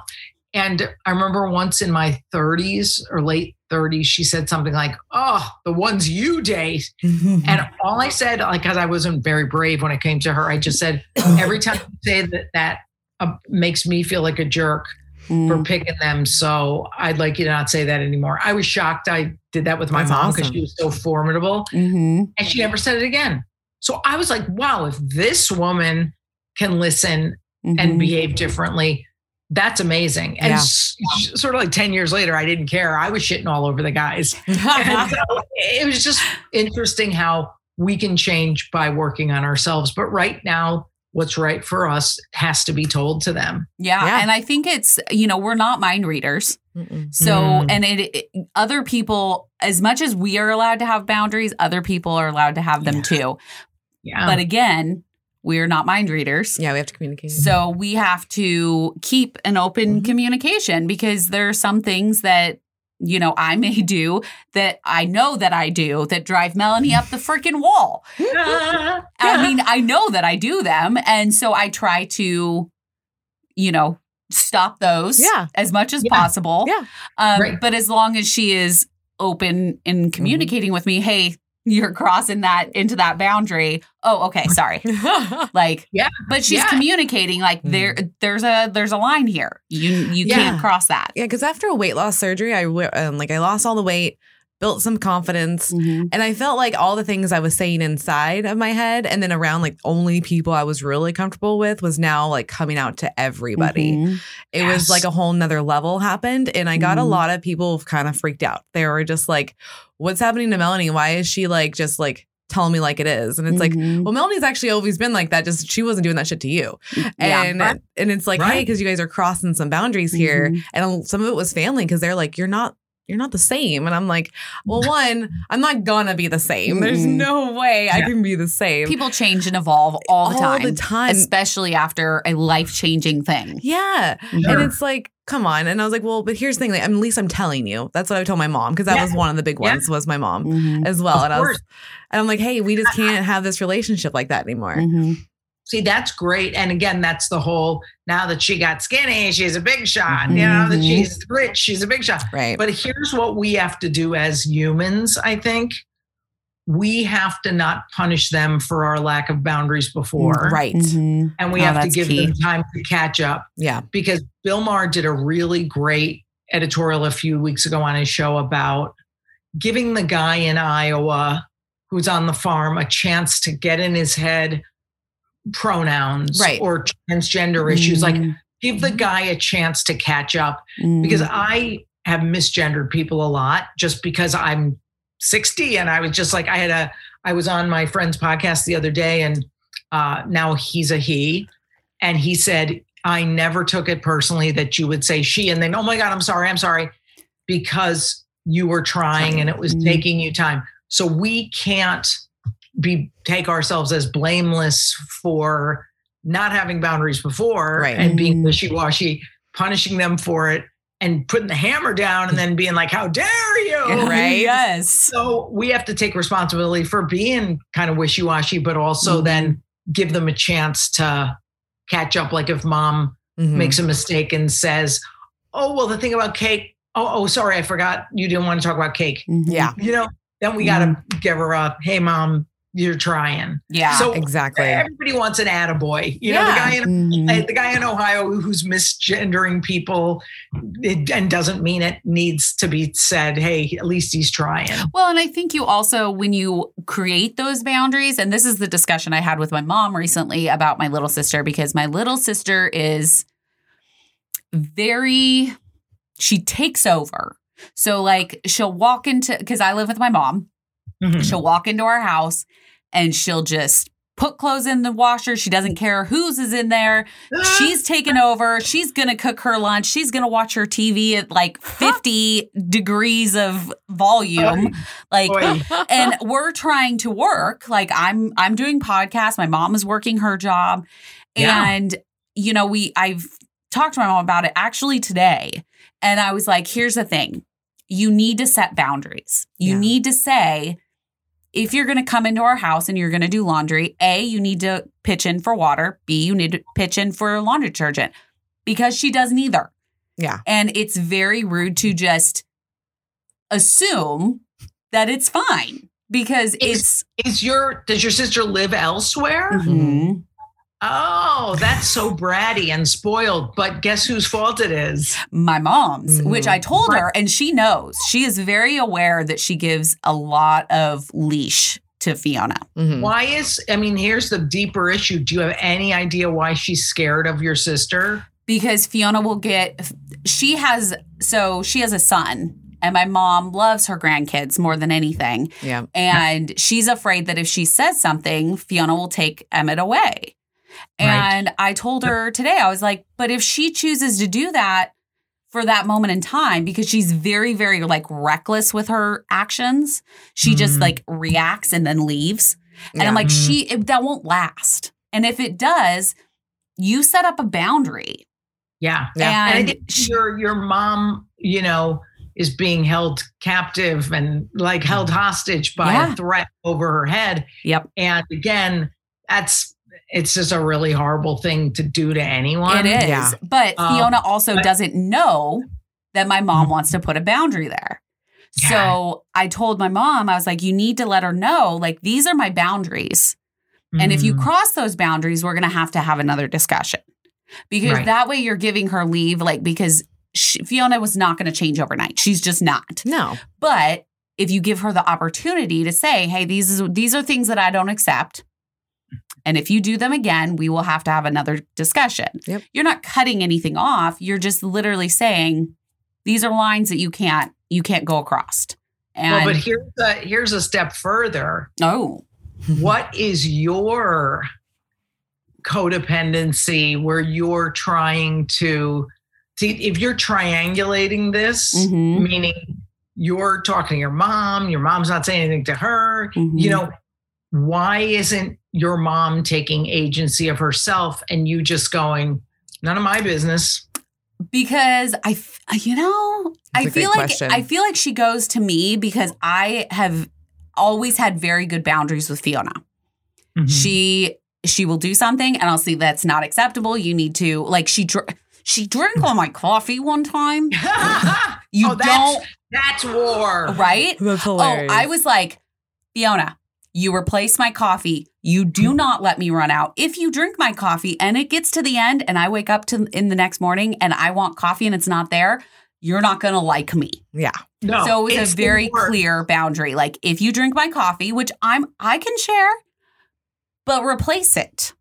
Speaker 3: And I remember once in my 30s or late 30s, she said something like, Oh, the ones you date. And all I said, like, because I wasn't very brave when it came to her, I just said, Every time you say that, that uh, makes me feel like a jerk, for
Speaker 1: Mm.
Speaker 3: picking them. So I'd like you to not say that anymore. I was shocked I did that with my
Speaker 2: That's
Speaker 3: mom because
Speaker 2: awesome.
Speaker 3: she was so formidable
Speaker 1: Mhm.
Speaker 3: and she never said it again. So I was like, wow, if this woman can listen and
Speaker 1: Mhm.
Speaker 3: behave differently, that's amazing. And
Speaker 2: Yeah.
Speaker 3: s- sort of like 10 years later, I didn't care. I was shitting all over the guys. And so it was just interesting how we can change by working on ourselves. But right now, what's right for us has to be told to them.
Speaker 1: Yeah,
Speaker 2: Yeah.
Speaker 1: and I think it's you know we're not mind readers,
Speaker 2: Mm-mm.
Speaker 1: so
Speaker 3: Mm.
Speaker 1: and it, it other people as much as we are allowed to have boundaries, other people are allowed to have them
Speaker 3: Yeah.
Speaker 1: too.
Speaker 3: Yeah.
Speaker 1: But again, we're not mind readers.
Speaker 2: yeah, we have to communicate.
Speaker 1: So we have to keep an open
Speaker 2: Mhm.
Speaker 1: communication because there are some things that you know I may do that I know that I do that drive Melanie up the freaking wall. I mean, I know that I do them, and so I try to, you know, stop those
Speaker 2: Yeah.
Speaker 1: as much as
Speaker 3: Yeah.
Speaker 1: possible.
Speaker 2: Yeah.
Speaker 1: Um,
Speaker 3: Right.
Speaker 1: But as long as she is open in communicating with me, hey, you're crossing that into that boundary. Oh, okay, sorry. Like,
Speaker 3: Yeah.
Speaker 1: But she's
Speaker 3: Yeah.
Speaker 1: communicating like there, there's a there's a line here. You you
Speaker 3: Yeah.
Speaker 1: can't cross that.
Speaker 2: yeah, because after a weight loss surgery, I um, like I lost all the weight, built some confidence, and I felt like all the things I was saying inside of my head and then around like only people I was really comfortable with was now like coming out to everybody.
Speaker 1: Mhm.
Speaker 2: It
Speaker 3: Yes.
Speaker 2: was like a whole nother level happened. And I got a
Speaker 1: Mhm.
Speaker 2: lot of people kind of freaked out. They were just like, what's happening to Melanie? Why is she like just like telling me like it is? And it's like,
Speaker 1: Mhm.
Speaker 2: well, Melanie's actually always been like that. Just she wasn't doing that shit to you.
Speaker 1: yeah.
Speaker 2: And
Speaker 3: Right.
Speaker 2: and it's like, hey,
Speaker 3: Right.
Speaker 2: because you guys are crossing some boundaries here.
Speaker 1: Mhm.
Speaker 2: And some of it was family because they're like, you're not you're not the same. And I'm like, well, one, I'm not gonna be the same. There's no way I can be the same.
Speaker 1: People change and evolve all the
Speaker 2: all
Speaker 1: time,
Speaker 2: the time.
Speaker 1: especially after a life changing thing.
Speaker 2: yeah.
Speaker 3: Sure.
Speaker 2: And it's like, come on. And I was like, well, but here's the thing. Like, at least I'm telling you. That's what I told my mom because that
Speaker 3: Yeah.
Speaker 2: was one of the big
Speaker 3: Yeah.
Speaker 2: ones. Was my mom
Speaker 1: Mhm.
Speaker 2: as well.
Speaker 3: Of
Speaker 2: and I was,
Speaker 3: course.
Speaker 2: and I'm like, hey, we just can't have this relationship like that anymore.
Speaker 1: Mhm.
Speaker 3: See, that's great. And again, that's the whole now that she got skinny, she's a big shot. You know, that
Speaker 1: Mhm.
Speaker 3: she's rich, she's a big shot.
Speaker 2: Right.
Speaker 3: But here's what we have to do as humans, I think. We have to not punish them for our lack of boundaries before.
Speaker 2: right.
Speaker 1: Mhm.
Speaker 3: And we
Speaker 1: Oh,
Speaker 3: have to give
Speaker 1: key.
Speaker 3: them time to catch up
Speaker 2: Yeah.
Speaker 3: because Bill Maher did a really great editorial a few weeks ago on his show about giving the guy in Iowa who's on the farm a chance to get in his head pronouns
Speaker 2: Right.
Speaker 3: or transgender issues. Like,
Speaker 1: Mhm.
Speaker 3: give the guy a chance to catch up
Speaker 1: Mhm.
Speaker 3: because I have misgendered people a lot just because I'm 60 and I was just like I had a I was on my friend's podcast the other day and uh now he's a he and he said I never took it personally that you would say she and then oh my god I'm sorry I'm sorry because you were trying and it was
Speaker 1: Mhm.
Speaker 3: taking you time so we can't be take ourselves as blameless for not having boundaries before
Speaker 2: Right.
Speaker 3: and being
Speaker 1: Mhm.
Speaker 3: wishy-washy punishing them for it and putting the hammer down and then being like, how dare you?
Speaker 2: Right.
Speaker 1: Yes.
Speaker 3: So we have to take responsibility for being kind of wishy washy, but also
Speaker 1: Mhm.
Speaker 3: then give them a chance to catch up. Like if mom
Speaker 2: Mhm.
Speaker 3: makes a mistake and says, oh, well, the thing about cake, oh, oh, sorry, I forgot you didn't want to talk about cake.
Speaker 1: Mhm.
Speaker 2: Yeah.
Speaker 3: You know, then we got to give her a, hey, mom, you're trying.
Speaker 1: Yeah.
Speaker 3: So
Speaker 2: Exactly.
Speaker 3: everybody wants an attaboy. You know, the guy in
Speaker 1: Mhm.
Speaker 3: uh, the guy in Ohio who's misgendering people and doesn't mean it needs to be said, hey, at least he's trying.
Speaker 1: Well, and I think you also, when you create those boundaries, and this is the discussion I had with my mom recently about my little sister, because my little sister is very, she takes over. So, like, she'll walk into, because I live with my mom,
Speaker 3: Mhm.
Speaker 1: she'll walk into our house and she'll just put clothes in the washer. She doesn't care whose is in there. She's taken over. She's going to cook her lunch. She's going to watch her TV at like 50 degrees of volume. Like, and we're trying to work. Like I'm I'm doing podcasts. My mom is working her job.
Speaker 3: Yeah.
Speaker 1: And you know, we I've talked to my mom about it actually today. And I was like, here's the thing. You need to set boundaries. You
Speaker 2: Yeah.
Speaker 1: need to say if you're going to come into our house and you're going to do laundry, A, you need to pitch in for water. B, you need to pitch in for laundry detergent because she does neither.
Speaker 2: Yeah.
Speaker 1: And it's very rude to just assume that it's fine because it's,
Speaker 3: is your does your sister live elsewhere?
Speaker 1: Mhm.
Speaker 3: Oh, that's so bratty and spoiled. But guess whose fault it is?
Speaker 1: My mom's, which
Speaker 2: Mhm.
Speaker 1: I told her, and she knows. She is very aware that she gives a lot of leash to Fiona.
Speaker 2: Mhm.
Speaker 3: Why is, I mean, here's the deeper issue. Do you have any idea why she's scared of your sister?
Speaker 1: because Fiona will get she has so she has a son and my mom loves her grandkids more than anything
Speaker 2: Yeah.
Speaker 1: and she's afraid that if she says something Fiona will take Emmett away.
Speaker 3: Right.
Speaker 1: And I told her today I was like but if she chooses to do that for that moment in time because she's very very like reckless with her actions she just
Speaker 3: Mhm.
Speaker 1: like reacts and then leaves and
Speaker 2: Yeah.
Speaker 1: I'm like, she it, that won't last. And if it does, you set up a boundary.
Speaker 3: Yeah.
Speaker 2: Yeah.
Speaker 3: And I think
Speaker 1: she-
Speaker 3: your your mom, you know, is being held captive and like held hostage by
Speaker 1: Yeah.
Speaker 3: a threat over her head.
Speaker 1: Yep.
Speaker 3: And again, that's it's just a really horrible thing to do to anyone.
Speaker 1: it is.
Speaker 2: yeah.
Speaker 1: But
Speaker 3: Um,
Speaker 1: Fiona also
Speaker 3: but-
Speaker 1: doesn't know that my mom wants to put a boundary there.
Speaker 3: Yeah.
Speaker 1: So I told my mom, I was like, you need to let her know, like, these are my boundaries. And if you
Speaker 3: Mm.
Speaker 1: cross those boundaries, we're going to have to have another discussion because
Speaker 3: Right.
Speaker 1: that way you're giving her leave, like, because she, Fiona was not going to change overnight. She's just not.
Speaker 2: No.
Speaker 1: But if you give her the opportunity to say, "Hey, these is these are things that I don't accept." And if you do them again, we will have to have another discussion.
Speaker 2: Yep.
Speaker 1: You're not cutting anything off. You're just literally saying these are lines that you can't you can't go across. And
Speaker 3: well, but here's a here's a step further.
Speaker 1: oh,
Speaker 3: what is your codependency where you're trying to see if you're triangulating this
Speaker 1: Mhm.
Speaker 3: meaning you're talking to your mom your mom's not saying anything to her
Speaker 1: Mhm.
Speaker 3: you know why isn't your mom taking agency of herself and you just going none of my business
Speaker 1: because I, you know,
Speaker 2: That's
Speaker 1: I
Speaker 2: a
Speaker 1: feel like
Speaker 2: question.
Speaker 1: I feel like she goes to me because I have always had very good boundaries with Fiona.
Speaker 3: Mm-hmm.
Speaker 1: she she will do something and I'll see that's not acceptable. You need to like she dr- she drank all my coffee one time. You
Speaker 3: Oh, that's-
Speaker 1: don't
Speaker 3: that's war
Speaker 1: right?
Speaker 2: That's
Speaker 1: Oh. I was like, Fiona, you replace my coffee. You do not let me run out. If you drink my coffee and it gets to the end and I wake up to in the next morning and I want coffee and it's not there, you're not going to like me.
Speaker 2: Yeah.
Speaker 3: no
Speaker 1: so it was
Speaker 3: it's
Speaker 1: a very
Speaker 3: war.
Speaker 1: clear boundary. Like if you drink my coffee, which I'm I can share, but replace it.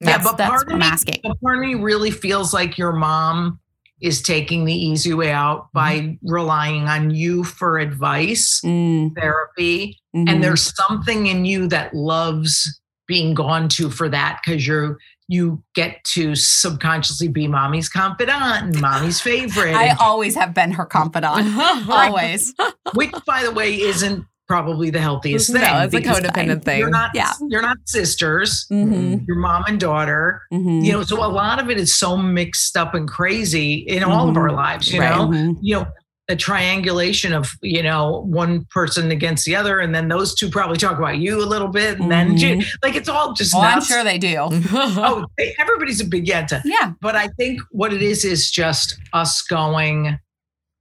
Speaker 3: Yeah,
Speaker 1: That's,
Speaker 3: but
Speaker 1: that's
Speaker 3: part
Speaker 1: what
Speaker 3: of
Speaker 1: I'm
Speaker 3: me- But part of me really feels like your mom is taking the easy way out by relying on you for advice,
Speaker 1: Mm,
Speaker 3: therapy,
Speaker 1: mhm.
Speaker 3: and there's something in you that loves being gone to for that because you're you get to subconsciously be mommy's confidant and mommy's favorite,
Speaker 1: I always have been her confidant. always.
Speaker 3: which by the way isn't probably the healthiest thing.
Speaker 2: No, it's a codependent thing.
Speaker 3: You're not,
Speaker 1: Yeah.
Speaker 3: you're not sisters.
Speaker 1: hmm
Speaker 3: You're mom and daughter.
Speaker 1: hmm
Speaker 3: you know so a lot of it is so mixed up and crazy in all of our lives you
Speaker 2: Right.
Speaker 3: know
Speaker 1: Mhm.
Speaker 3: you know the triangulation of you know one person against the other and then those two probably talk about you a little bit and then
Speaker 1: Mhm.
Speaker 3: like it's all just
Speaker 1: Oh, I'm sure they do.
Speaker 3: oh everybody's a big yenta
Speaker 1: Yeah.
Speaker 3: but i think what it is is just us going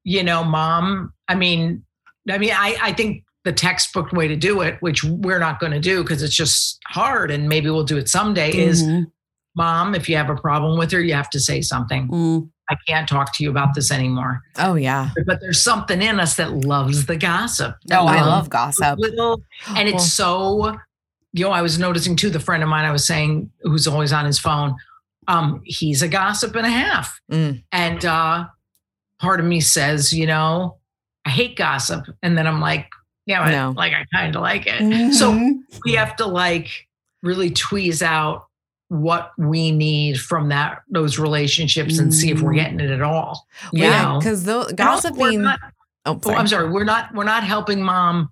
Speaker 3: you know mom i mean i mean i i think the textbook way to do it which we're not going to do because it's just hard and maybe we'll do it someday is
Speaker 1: Mhm.
Speaker 3: mom if you have a problem with her you have to say something
Speaker 1: Mm.
Speaker 3: I can't talk to you about this anymore.
Speaker 2: oh yeah.
Speaker 3: But there's something in us that loves the gossip.
Speaker 1: Oh, I love gossip.
Speaker 3: Little, and it's so, you know, I was noticing too, the friend of mine I was saying, who's always on his phone, um, he's a gossip and a half.
Speaker 2: Mm.
Speaker 3: And uh, part of me says, you know, I hate gossip. And then I'm like, yeah, but,
Speaker 2: No.
Speaker 3: like I kind of like it. So
Speaker 1: Mhm.
Speaker 3: we have to like really tweeze out what we need from that those relationships and see if we're
Speaker 1: Mm.
Speaker 3: getting it at all.
Speaker 2: Yeah, because the
Speaker 3: And also, we're
Speaker 2: gossiping.
Speaker 3: not-
Speaker 2: oh,
Speaker 3: oh. I'm sorry. We're not we're not helping mom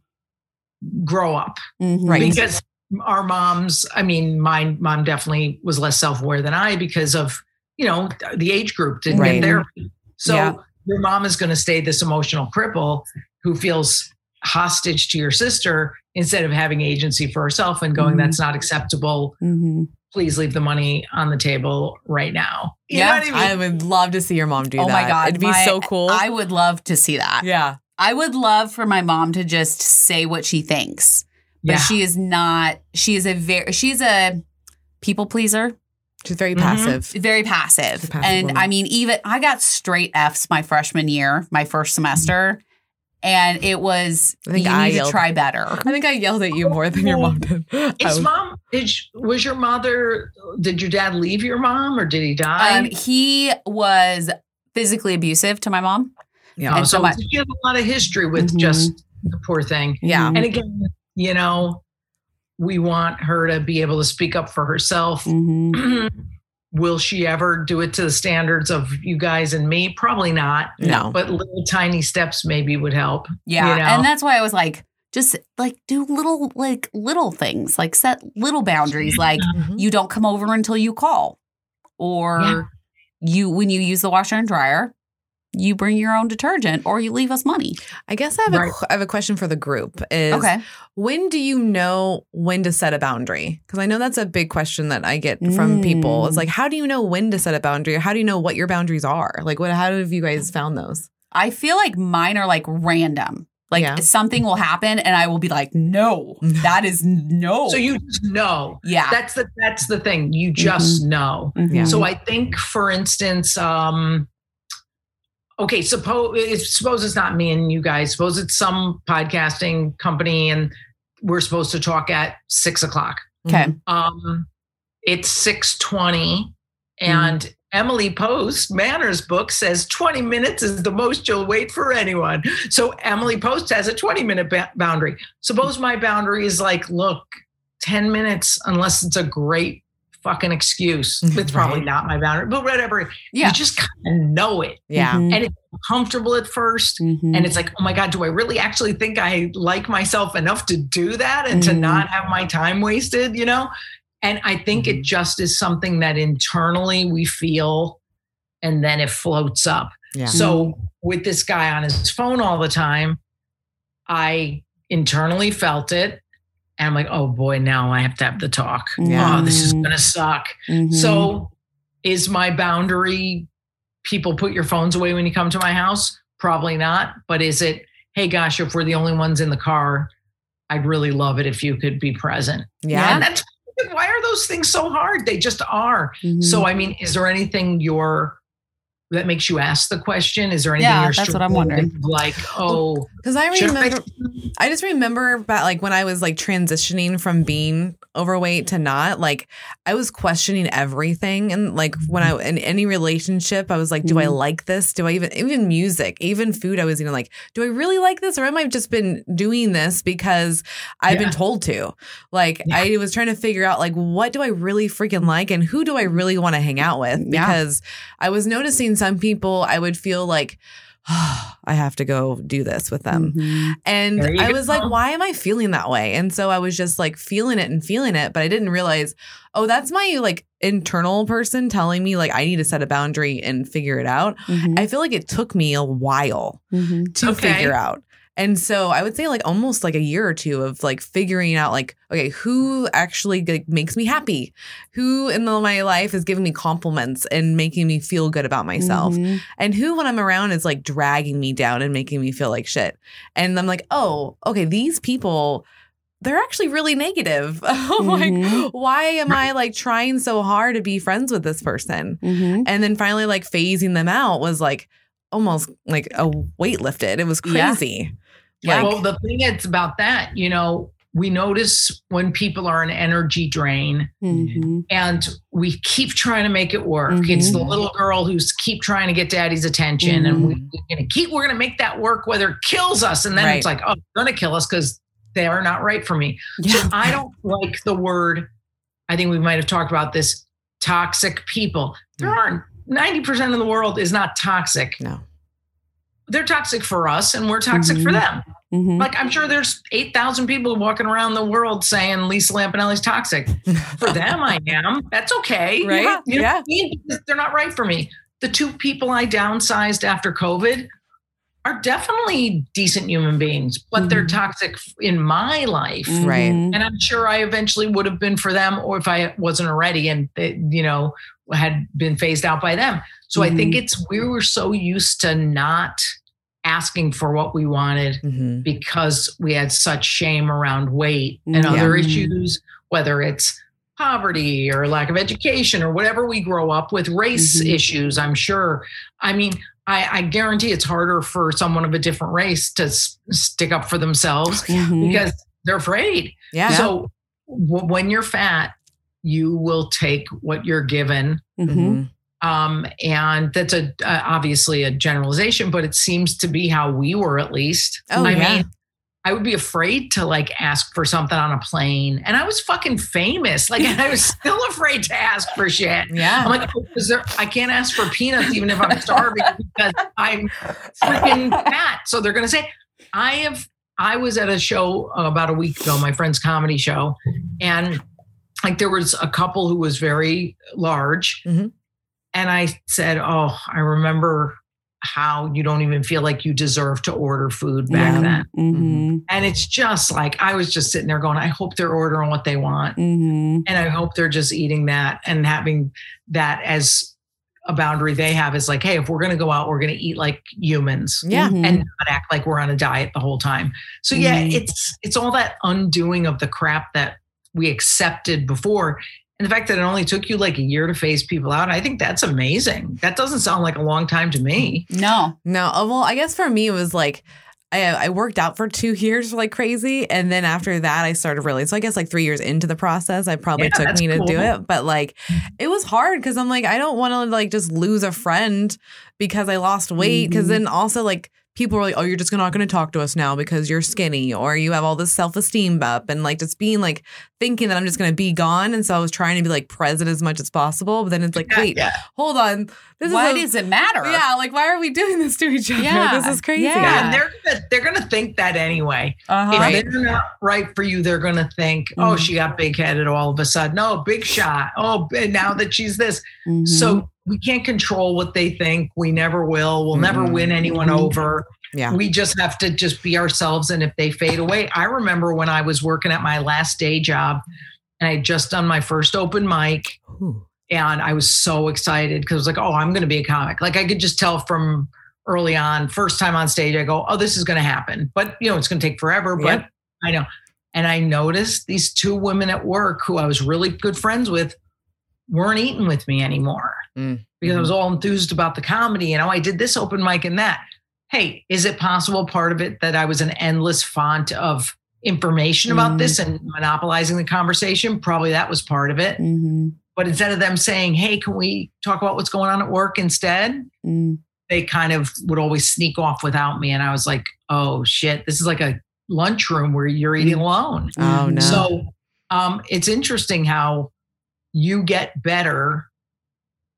Speaker 3: grow up
Speaker 1: Mhm.
Speaker 2: Right.
Speaker 3: because our moms. I mean, my mom definitely was less self aware than I because of you know the age group didn't
Speaker 2: Right.
Speaker 3: get therapy. So
Speaker 1: Yeah.
Speaker 3: your mom is going to stay this emotional cripple who feels hostage to your sister instead of having agency for herself and going,
Speaker 1: Mhm.
Speaker 3: "That's not acceptable.
Speaker 1: Mhm.
Speaker 3: Please leave the money on the table right now." You
Speaker 1: Yeah,
Speaker 3: I mean?
Speaker 2: I would love to see your mom do
Speaker 1: Oh
Speaker 2: that.
Speaker 1: Oh my God.
Speaker 2: It'd be
Speaker 1: my-
Speaker 2: so cool.
Speaker 1: I would love to see that.
Speaker 2: yeah.
Speaker 1: I would love for my mom to just say what she thinks. But
Speaker 3: yeah.
Speaker 1: she is not, she is a very, she's a people pleaser.
Speaker 2: She's very
Speaker 3: Mhm.
Speaker 2: passive.
Speaker 1: very passive.
Speaker 2: Passive
Speaker 1: and
Speaker 2: woman.
Speaker 1: I mean, even I got straight F's my freshman year, my first semester. And it was
Speaker 2: I think
Speaker 1: you
Speaker 2: I
Speaker 1: need to
Speaker 2: yelled.
Speaker 1: try better.
Speaker 2: I think I yelled at you more than your mom did. I
Speaker 3: Is
Speaker 2: was-
Speaker 3: mom? Did sh- was your mother? Did your dad leave your mom, or did he die?
Speaker 1: Um, he was physically abusive to my mom.
Speaker 2: yeah.
Speaker 3: Oh,
Speaker 1: and
Speaker 3: so
Speaker 1: so my-
Speaker 3: you have a lot of history with
Speaker 1: Mhm.
Speaker 3: just the poor thing.
Speaker 2: yeah.
Speaker 3: And again, you know, we want her to be able to speak up for herself.
Speaker 1: Mhm.
Speaker 3: Will she ever do it to the standards of you guys and me? Probably not.
Speaker 2: No.
Speaker 3: But little tiny steps maybe would help.
Speaker 1: Yeah.
Speaker 3: You know?
Speaker 1: And that's why I was like, just like do little, like little things, like set little boundaries, like
Speaker 2: Mhm.
Speaker 1: you don't come over until you call. Or
Speaker 3: Yeah.
Speaker 1: you, when you use the washer and dryer, you bring your own detergent or you leave us money.
Speaker 2: I guess I have, a,
Speaker 3: Right.
Speaker 2: qu- I have a question for the group. Is
Speaker 1: Okay.
Speaker 2: when do you know when to set a boundary? Because I know that's a big question that I get from people. It's
Speaker 1: Mm.
Speaker 2: like, how do you know when to set a boundary? Or how do you know what your boundaries are? Like, what? How have you guys found those?
Speaker 1: I feel like mine are like random. Like
Speaker 2: Yeah.
Speaker 1: something will happen and I will be like, no, that is no.
Speaker 3: So you just know.
Speaker 1: yeah.
Speaker 3: That's the that's the thing. You just know.
Speaker 1: Mhm.
Speaker 3: So I think, for instance, um, okay, suppose suppose it's not me and you guys. Suppose it's some podcasting company, and we're supposed to talk at six o'clock.
Speaker 1: Okay.
Speaker 3: Um, it's six twenty, and Emily Post Manners book says twenty minutes is the most you'll wait for anyone. So Emily Post has a twenty minute ba- boundary. Suppose my boundary is like, look, ten minutes, unless it's a great fucking excuse. It's probably
Speaker 2: Right.
Speaker 3: not my boundary, but whatever.
Speaker 1: Yeah.
Speaker 3: You just kind of know it,
Speaker 2: Yeah.
Speaker 1: Mhm.
Speaker 3: and it's uncomfortable at 1st
Speaker 1: Mhm.
Speaker 3: and it's like, oh my God, do I really actually think I like myself enough to do that and to
Speaker 1: Mhm.
Speaker 3: not have my time wasted, you know? And I think it just is something that internally we feel and then it floats up.
Speaker 2: Yeah.
Speaker 3: So with this guy on his phone all the time, I internally felt it. And I'm like, oh boy, now I have to have the talk.
Speaker 2: Yeah.
Speaker 3: Oh, this is going to suck.
Speaker 1: Mhm.
Speaker 3: So, is my boundary people put your phones away when you come to my house? Probably not. But is it, hey, gosh, if we're the only ones in the car, I'd really love it if you could be present.
Speaker 2: Yeah.
Speaker 3: And that's why are those things so hard? They just are.
Speaker 1: Mhm.
Speaker 3: So, I mean, is there anything you're that makes you ask the question? Is there anything
Speaker 1: Yeah,
Speaker 3: you're
Speaker 1: that's what I'm wondering.
Speaker 3: Like, oh,
Speaker 2: Because I
Speaker 3: should I-
Speaker 2: remember, I just remember about like when I was like transitioning from being overweight to not, like I was questioning everything. And like when I in any relationship, I was like, do I
Speaker 1: Mhm.
Speaker 2: like this? Do I even even music, even food? I was even like, do I really like this, or am I just been doing this because I've
Speaker 3: Yeah.
Speaker 2: been told to? Like
Speaker 3: Yeah.
Speaker 2: I was trying to figure out like what do I really freaking like, and who do I really want to hang out with? Because I was noticing some people, I would feel like. I have to go do this with them.
Speaker 1: Mhm.
Speaker 2: And
Speaker 3: There you
Speaker 2: I
Speaker 3: go.
Speaker 2: was like, why am I feeling that way? And so I was just like feeling it and feeling it, but I didn't realize, oh, that's my like internal person telling me like I need to set a boundary and figure it out.
Speaker 1: Mhm.
Speaker 2: I feel like it took me a while
Speaker 1: Mhm.
Speaker 2: to
Speaker 3: Okay.
Speaker 2: figure out. And so I would say like almost like a year or two of like figuring out like okay who actually like makes me happy, who in the, my life is giving me compliments and making me feel good about myself,
Speaker 1: Mhm.
Speaker 2: and who when I'm around is like dragging me down and making me feel like shit. And I'm like, oh, okay, these people, they're actually really negative. I'm like, why am I like trying so hard to be friends with this person?
Speaker 1: Mhm.
Speaker 2: And then finally, like phasing them out was like almost like a weight lifted. It was crazy.
Speaker 1: Yeah.
Speaker 2: Like,
Speaker 3: well, the thing is about that, you know, we notice when people are an energy drain
Speaker 1: Mhm.
Speaker 3: and we keep trying to make it work. It's the little girl who's keep trying to get daddy's attention, and we,
Speaker 1: Mhm.
Speaker 3: we're gonna keep. We're gonna make that work, whether it kills us, and then
Speaker 2: Right.
Speaker 3: it's like, oh, it's gonna kill us because they are not right for me.
Speaker 1: Yeah.
Speaker 3: So I don't like the word. I think we might have talked about this. Toxic people. There
Speaker 2: Mm.
Speaker 3: aren't. Ninety percent of the world is not toxic.
Speaker 2: no.
Speaker 3: They're toxic for us, and we're toxic for
Speaker 1: Mhm.
Speaker 3: them.
Speaker 1: Mhm.
Speaker 3: Like I'm sure there's eight thousand people walking around the world saying Lisa Lampanelli's toxic. For them, I am. That's okay.
Speaker 2: Right?
Speaker 3: Yeah. You know
Speaker 2: Yeah.
Speaker 3: I mean? They're not right for me. The two people I downsized after COVID are definitely decent human beings, but they're
Speaker 1: Mhm.
Speaker 3: toxic in my life.
Speaker 2: Right.
Speaker 1: Mhm.
Speaker 3: And I'm sure I eventually would have been for them, or if I wasn't already and they, you know, had been phased out by them. So I think it's we were so used to not asking for what we wanted
Speaker 2: Mhm.
Speaker 3: because we had such shame around weight and
Speaker 1: Mhm.
Speaker 3: other issues, whether it's poverty or lack of education or whatever we grow up with, race
Speaker 1: Mhm.
Speaker 3: issues, I'm sure. I mean, I, I guarantee it's harder for someone of a different race to s- stick up for themselves
Speaker 1: Mhm.
Speaker 3: because they're afraid.
Speaker 2: Yeah.
Speaker 3: So w- when you're fat, you will take what you're given. Um, and that's a uh, obviously a generalization, but it seems to be how we were at least.
Speaker 2: Oh,
Speaker 3: I
Speaker 2: yeah.
Speaker 3: mean, I would be afraid to like ask for something on a plane, and I was fucking famous. Like, and I was still afraid to ask for shit.
Speaker 2: Yeah.
Speaker 3: I'm like, oh, there, I can't ask for peanuts even if I'm starving because I'm freaking fat. So they're going to say, I have, I was at a show about a week ago, my friend's comedy show, and like there was a couple who was very large.
Speaker 2: Mhm.
Speaker 3: And I said, Oh, I remember how you don't even feel like you deserve to order food back
Speaker 1: Yeah.
Speaker 3: then.
Speaker 1: Mhm.
Speaker 3: And it's just like, I was just sitting there going, I hope they're ordering what they want
Speaker 1: Mhm.
Speaker 3: and I hope they're just eating that and having that as a boundary they have is like, hey, if we're going to go out, we're going to eat like humans
Speaker 2: Yeah.
Speaker 1: Mhm.
Speaker 3: and not act like we're on a diet the whole time. So yeah,
Speaker 1: Mhm.
Speaker 3: it's it's all that undoing of the crap that we accepted before. And the fact that it only took you like a year to phase people out, I think that's amazing. That doesn't sound like a long time to me.
Speaker 1: No.
Speaker 2: No, uh, well, I guess for me it was like I, I worked out for two years like crazy, and then after that I started really. So I guess like three years into the process, I probably
Speaker 3: Yeah,
Speaker 2: took
Speaker 3: that's
Speaker 2: me to do it. But like, it was hard because I'm like I don't want to like just lose a friend because I lost weight. Because
Speaker 1: Mhm.
Speaker 2: then also like people were like, oh, you're just not going to talk to us now because you're skinny or you have all this self esteem up, and like just being like thinking that I'm just going to be gone. And so I was trying to be like present as much as possible, but then it's like,
Speaker 3: Yeah,
Speaker 2: wait,
Speaker 3: yeah.
Speaker 2: hold on, this
Speaker 1: Why
Speaker 2: is a-
Speaker 1: does it matter?
Speaker 2: yeah, like why are we doing this to each other?
Speaker 1: Yeah,
Speaker 2: This is crazy.
Speaker 1: yeah.
Speaker 3: Yeah, and they're gonna, they're going to think that anyway.
Speaker 1: Uh-huh.
Speaker 3: If
Speaker 2: Right.
Speaker 3: they're not right for you, they're going to think, oh,
Speaker 1: Mhm.
Speaker 3: she got big headed all of a sudden. Oh, big shot. Oh, and now that she's this.
Speaker 1: Mhm.
Speaker 3: So we can't control what they think. We never will. We'll never
Speaker 2: Mhm.
Speaker 3: win anyone
Speaker 1: Mhm.
Speaker 3: over.
Speaker 2: Yeah.
Speaker 3: We just have to just be ourselves. And if they fade away, I remember when I was working at my last day job and I had just done my first open mic
Speaker 2: Ooh.
Speaker 3: and I was so excited because I was like, oh, I'm going to be a comic. Like I could just tell from early on, first time on stage, I go, oh, this is going to happen. But, you know, it's going to take forever. But
Speaker 2: Yep.
Speaker 3: I know. And I noticed these two women at work who I was really good friends with weren't eating with me anymore
Speaker 2: Mm.
Speaker 3: because I was all enthused about the comedy and oh, I did this open mic and that. Hey, is it possible part of it that I was an endless font of information about
Speaker 1: Mhm.
Speaker 3: this and monopolizing the conversation? Probably that was part of it.
Speaker 1: Mhm.
Speaker 3: But instead of them saying, hey, can we talk about what's going on at work instead?
Speaker 1: Mm.
Speaker 3: They kind of would always sneak off without me. And I was like, oh shit, this is like a lunchroom where you're eating alone.
Speaker 2: Oh no.
Speaker 3: So um, it's interesting how you get better,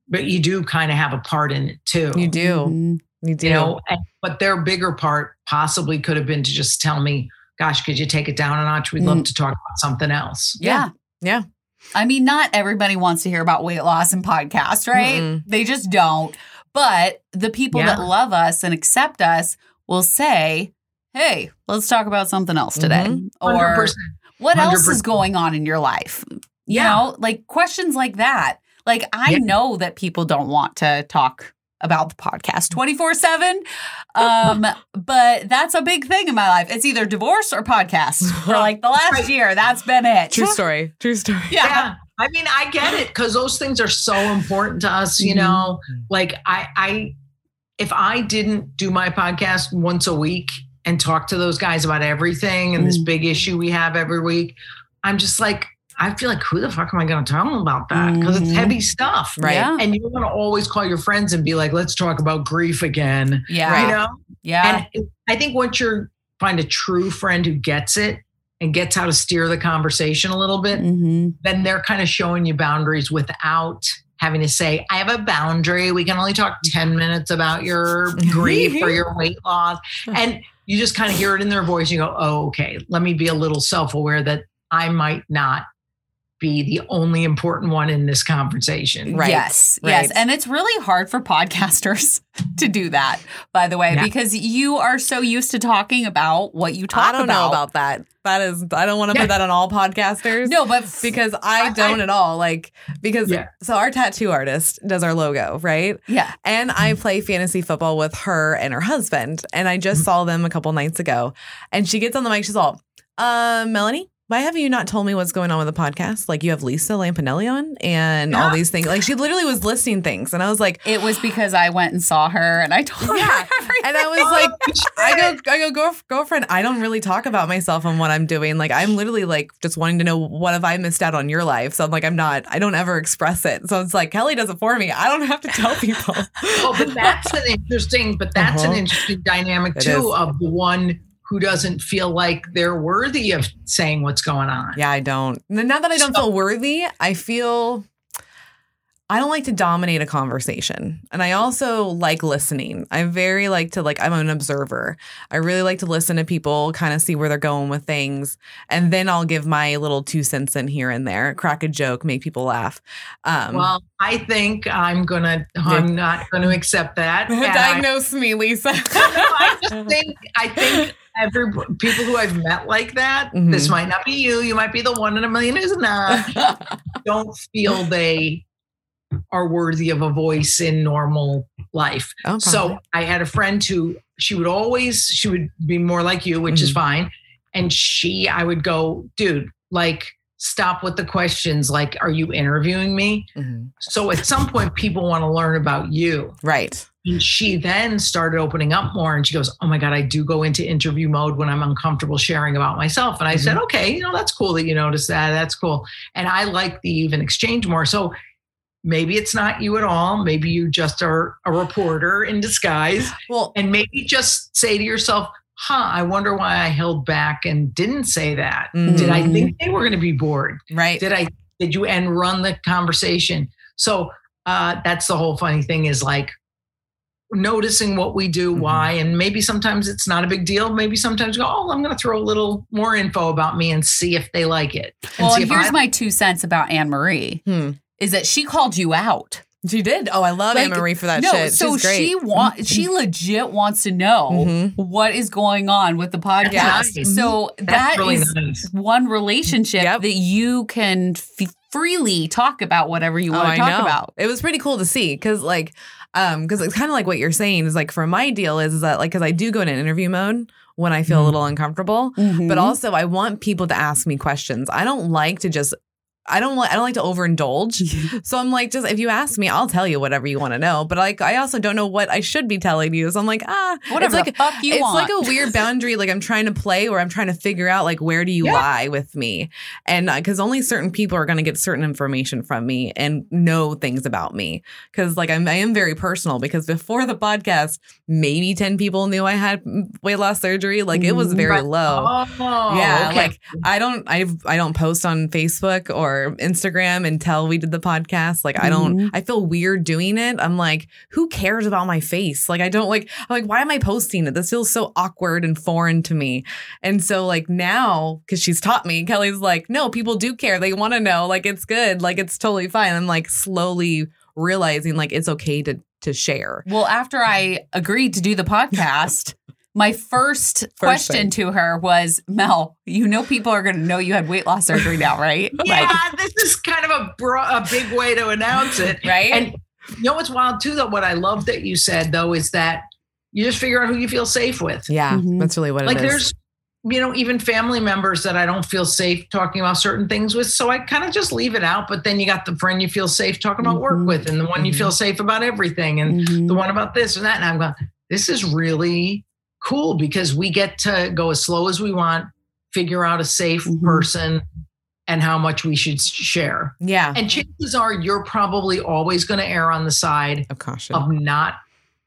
Speaker 3: but you do kind of have a part in it too.
Speaker 2: you do.
Speaker 1: Mhm.
Speaker 2: You do.
Speaker 3: You know, and- but their bigger part possibly could have been to just tell me, gosh, could you take it down a notch? We'd love
Speaker 1: Mm.
Speaker 3: to talk about something else.
Speaker 1: Yeah.
Speaker 2: Yeah.
Speaker 1: I mean, not everybody wants to hear about weight loss and podcasts, right?
Speaker 2: Mm-mm.
Speaker 1: They just don't. But the people
Speaker 3: Yeah.
Speaker 1: that love us and accept us will say, hey, let's talk about something else today.
Speaker 2: Mhm.
Speaker 1: Or
Speaker 3: 100%.
Speaker 1: what else is going on in your life? You
Speaker 3: Yeah.
Speaker 1: know, like questions like that. Like, I
Speaker 3: Yeah.
Speaker 1: know that people don't want to talk about the podcast 24 7. Um, but that's a big thing in my life. It's either divorce or podcast. For like the last year, that's been it.
Speaker 2: True story. True story.
Speaker 1: Yeah.
Speaker 3: yeah i mean i get it because those things are so important to us you know like i i if i didn't do my podcast once a week and talk to those guys about everything and this
Speaker 1: Mm.
Speaker 3: big issue we have every week i'm just like i feel like who the fuck am i going to tell them about that because
Speaker 1: Mhm.
Speaker 3: it's heavy stuff
Speaker 2: Right.
Speaker 1: Yeah.
Speaker 3: and you want to always call your friends and be like let's talk about grief again
Speaker 1: Yeah.
Speaker 3: you know
Speaker 1: Yeah.
Speaker 3: and I think once you find a true friend who gets it and gets how to steer the conversation a little bit,
Speaker 1: hmm
Speaker 3: then they're kind of showing you boundaries without having to say, I have a boundary. We can only talk 10 minutes about your grief or your weight loss. And you just kind of hear it in their voice. You go, oh, okay, let me be a little self aware that I might not be the only important one in this conversation.
Speaker 2: Right,
Speaker 1: Yes.
Speaker 2: right.
Speaker 1: Yes. And it's really hard for podcasters to do that, by the way,
Speaker 3: Yeah.
Speaker 1: because you are so used to talking about what you talk
Speaker 2: I don't
Speaker 1: about.
Speaker 2: know about that. That is, I don't want to
Speaker 3: Yeah.
Speaker 2: put that on all podcasters.
Speaker 1: No, but
Speaker 2: because I
Speaker 3: I-
Speaker 2: don't
Speaker 3: I-
Speaker 2: at all. Like, because
Speaker 3: Yeah.
Speaker 2: so our tattoo artist does our logo, right?
Speaker 1: yeah.
Speaker 2: And I play fantasy football with her and her husband. And I just saw them a couple nights ago. And she gets on the mic, she's all, uh, Melanie, why have you not told me what's going on with the podcast? Like you have Lisa Lampanelli on and all these things. Like she literally was listing things, and I was like,
Speaker 1: It was because I went and saw her and I told
Speaker 2: Yeah.
Speaker 1: her. everything.
Speaker 2: and I was like, I go, I go, girl, girlfriend. I don't really talk about myself and what I'm doing. Like I'm literally like just wanting to know what have I missed out on your life. So I'm like, I'm not. I don't ever express it. So it's like Kellie does it for me. I don't have to tell people.
Speaker 3: Oh, but that's an interesting, but that's
Speaker 2: Uh-huh.
Speaker 3: an interesting dynamic
Speaker 2: It
Speaker 3: too
Speaker 2: is.
Speaker 3: of the one who doesn't feel like they're worthy of saying what's going on.
Speaker 2: Yeah, I don't. Now that I don't feel worthy, I feel I don't like to dominate a conversation. And I also like listening. I very like to like I'm an observer. I really like to listen to people, kind of see where they're going with things, and then I'll give my little two cents in here and there, crack a joke, make people laugh. Um
Speaker 3: Well, I think I'm gonna. I'm not going to accept that. I-
Speaker 2: diagnose me, Lisa.
Speaker 3: No, I just think I think every people who I've met like that.
Speaker 2: Mhm.
Speaker 3: This might not be you. You might be the one in a million who's not. Don't feel they are worthy of a voice in normal life.
Speaker 2: Oh,
Speaker 3: So. I had a friend who she would always she would be more like you, which is
Speaker 2: Mhm.
Speaker 3: fine. And she, I would go, dude, like stop with the questions. Like, are you interviewing me?
Speaker 2: Mhm.
Speaker 3: So at some point, people want to learn about you.
Speaker 2: right.
Speaker 3: And she then started opening up more and she goes, Oh my God, I do go into interview mode when I'm uncomfortable sharing about myself. And I said, Okay, you know, that's cool that you noticed that. That's cool. And I like the even exchange more. So maybe it's not you at all. Maybe you just are a reporter in disguise.
Speaker 2: Well,
Speaker 3: And maybe just say to yourself, Huh, I wonder why I held back and didn't say that. Did I
Speaker 1: Mhm.
Speaker 3: think they were going to be bored?
Speaker 2: right.
Speaker 3: did i did you end run the conversation so uh that's the whole funny thing is like noticing what we do
Speaker 2: Mhm.
Speaker 3: why and maybe sometimes it's not a big deal maybe sometimes you go oh i'm going to throw a little more info about me and see if they like it and
Speaker 1: well,
Speaker 3: see
Speaker 1: and
Speaker 3: if
Speaker 1: here's
Speaker 3: I-
Speaker 1: my two cents about Anne Marie
Speaker 2: Hmm.
Speaker 1: is that she called you out.
Speaker 2: She did. Oh, I love
Speaker 1: Like,
Speaker 2: Anne Marie for that
Speaker 1: no,
Speaker 2: shit.
Speaker 1: so
Speaker 2: She's great.
Speaker 1: she want she legit wants to know
Speaker 2: Mhm.
Speaker 1: what is going on with the podcast.
Speaker 3: nice.
Speaker 1: So
Speaker 3: that's
Speaker 1: that
Speaker 3: really
Speaker 1: is
Speaker 3: nice
Speaker 1: one relationship
Speaker 2: Yep.
Speaker 1: that you can f- freely talk about whatever you want to talk about.
Speaker 2: It was pretty cool to see because, like, um, because it's kind of like what you're saying is like for my deal is, is that like because I do go in interview mode when I feel a
Speaker 3: Mhm.
Speaker 2: little uncomfortable,
Speaker 1: Mm-hmm.
Speaker 2: but also I want people to ask me questions. I don't like to just. I don't like I don't like to overindulge. So I'm like, just if you ask me, I'll tell you whatever you want to know. But like I also don't know what I should be telling you. So I'm like, ah,
Speaker 1: whatever
Speaker 2: it's
Speaker 1: the
Speaker 2: like
Speaker 1: fuck you
Speaker 2: it's
Speaker 1: want.
Speaker 2: like a weird boundary like i'm trying to play where i'm trying to figure out like where do you
Speaker 3: Yeah.
Speaker 2: lie with me and because only certain people are going to get certain information from me and know things about me because like I'm, i am very personal because before the podcast maybe 10 people knew i had weight loss surgery like it was very low
Speaker 3: oh
Speaker 2: yeah,
Speaker 3: okay.
Speaker 2: like I don't I I don't post on Facebook or Instagram until we did the podcast. Like I don't
Speaker 1: Mhm.
Speaker 2: I feel weird doing it. I'm like, who cares about my face? Like I don't like I'm like why am I posting it? This feels so awkward and foreign to me. And so like now cuz she's taught me, Kellie's like, "No, people do care. They want to know. Like it's good. Like it's totally fine." I'm like slowly realizing like it's okay to to share.
Speaker 1: Well, after I agreed to do the podcast, my first, question
Speaker 2: thing.
Speaker 1: to her was, Mel, you know people are going to know you had weight loss surgery now, right?
Speaker 3: yeah this is kind of a, bro- a big way to announce it
Speaker 1: right?
Speaker 3: And you know what's wild too, though? What I love that you said though is that you just figure out who you feel safe with.
Speaker 2: Yeah,
Speaker 1: Mhm.
Speaker 2: that's really what it is.
Speaker 3: Like there's, you know, even family members that I don't feel safe talking about certain things with. So I kind of just leave it out. But then you got the friend you feel safe talking about
Speaker 1: Mhm.
Speaker 3: work with, and the one you
Speaker 2: Mhm.
Speaker 3: feel safe about everything, and the one about this and that. And I'm going, this is really cool because we get to go as slow as we want, figure out a safe
Speaker 1: Mhm.
Speaker 3: person and how much we should share.
Speaker 2: yeah,
Speaker 3: And chances are you're probably always going to err on the side
Speaker 2: of caution.
Speaker 3: of not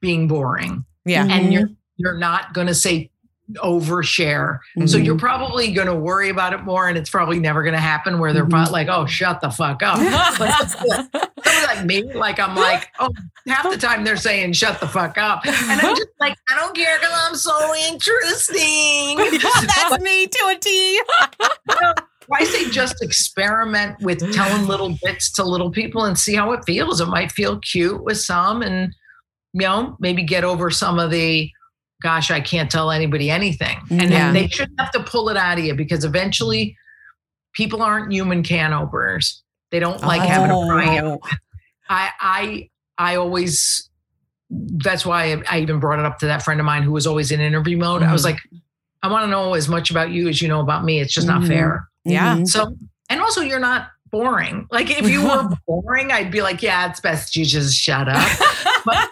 Speaker 3: being boring
Speaker 2: yeah.
Speaker 1: Mhm.
Speaker 3: and you're you're not going to say overshare so
Speaker 1: Mhm.
Speaker 3: you're probably going to worry about it more and it's probably never going to happen where they're
Speaker 1: Mhm.
Speaker 3: like oh shut the fuck up like me like i'm like oh half the time they're saying shut the fuck up and i'm just like i don't care because i'm so interesting
Speaker 1: That's me to a T.
Speaker 3: I say just experiment with telling little bits to little people and see how it feels. It might feel cute with some, and you know, maybe get over some of the gosh, I can't tell anybody anything. And
Speaker 2: Yeah.
Speaker 3: they shouldn't have to pull it out of you because eventually people aren't human can openers. They don't like having a pry.
Speaker 1: Oh.
Speaker 3: I I I always that's why I, I even brought it up to that friend of mine who was always in interview mode. I was
Speaker 2: Mhm.
Speaker 3: like, I want to know as much about you as you know about me. It's just not
Speaker 1: Mhm.
Speaker 3: fair.
Speaker 2: Yeah.
Speaker 3: So, and also you're not boring. Like if you were boring, I'd be like, yeah, it's best you just shut up. but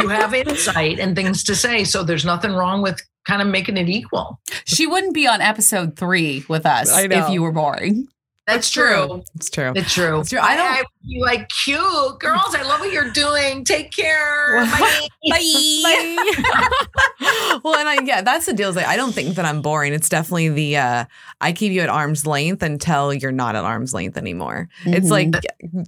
Speaker 3: you have insight and things to say. So there's nothing wrong with kind of making it equal.
Speaker 1: She wouldn't be on episode three with us if you were boring.
Speaker 3: That's true.
Speaker 2: It's true.
Speaker 3: It's true.
Speaker 2: It's true. I don't-
Speaker 3: I, would be like, cute girls. I love what you're doing. Take care. Bye.
Speaker 2: well, and I yeah, that's the deal. Is like I don't think that I'm boring. It's definitely the uh I keep you at arm's length until you're not at arm's length anymore. It's
Speaker 1: Mhm.
Speaker 2: like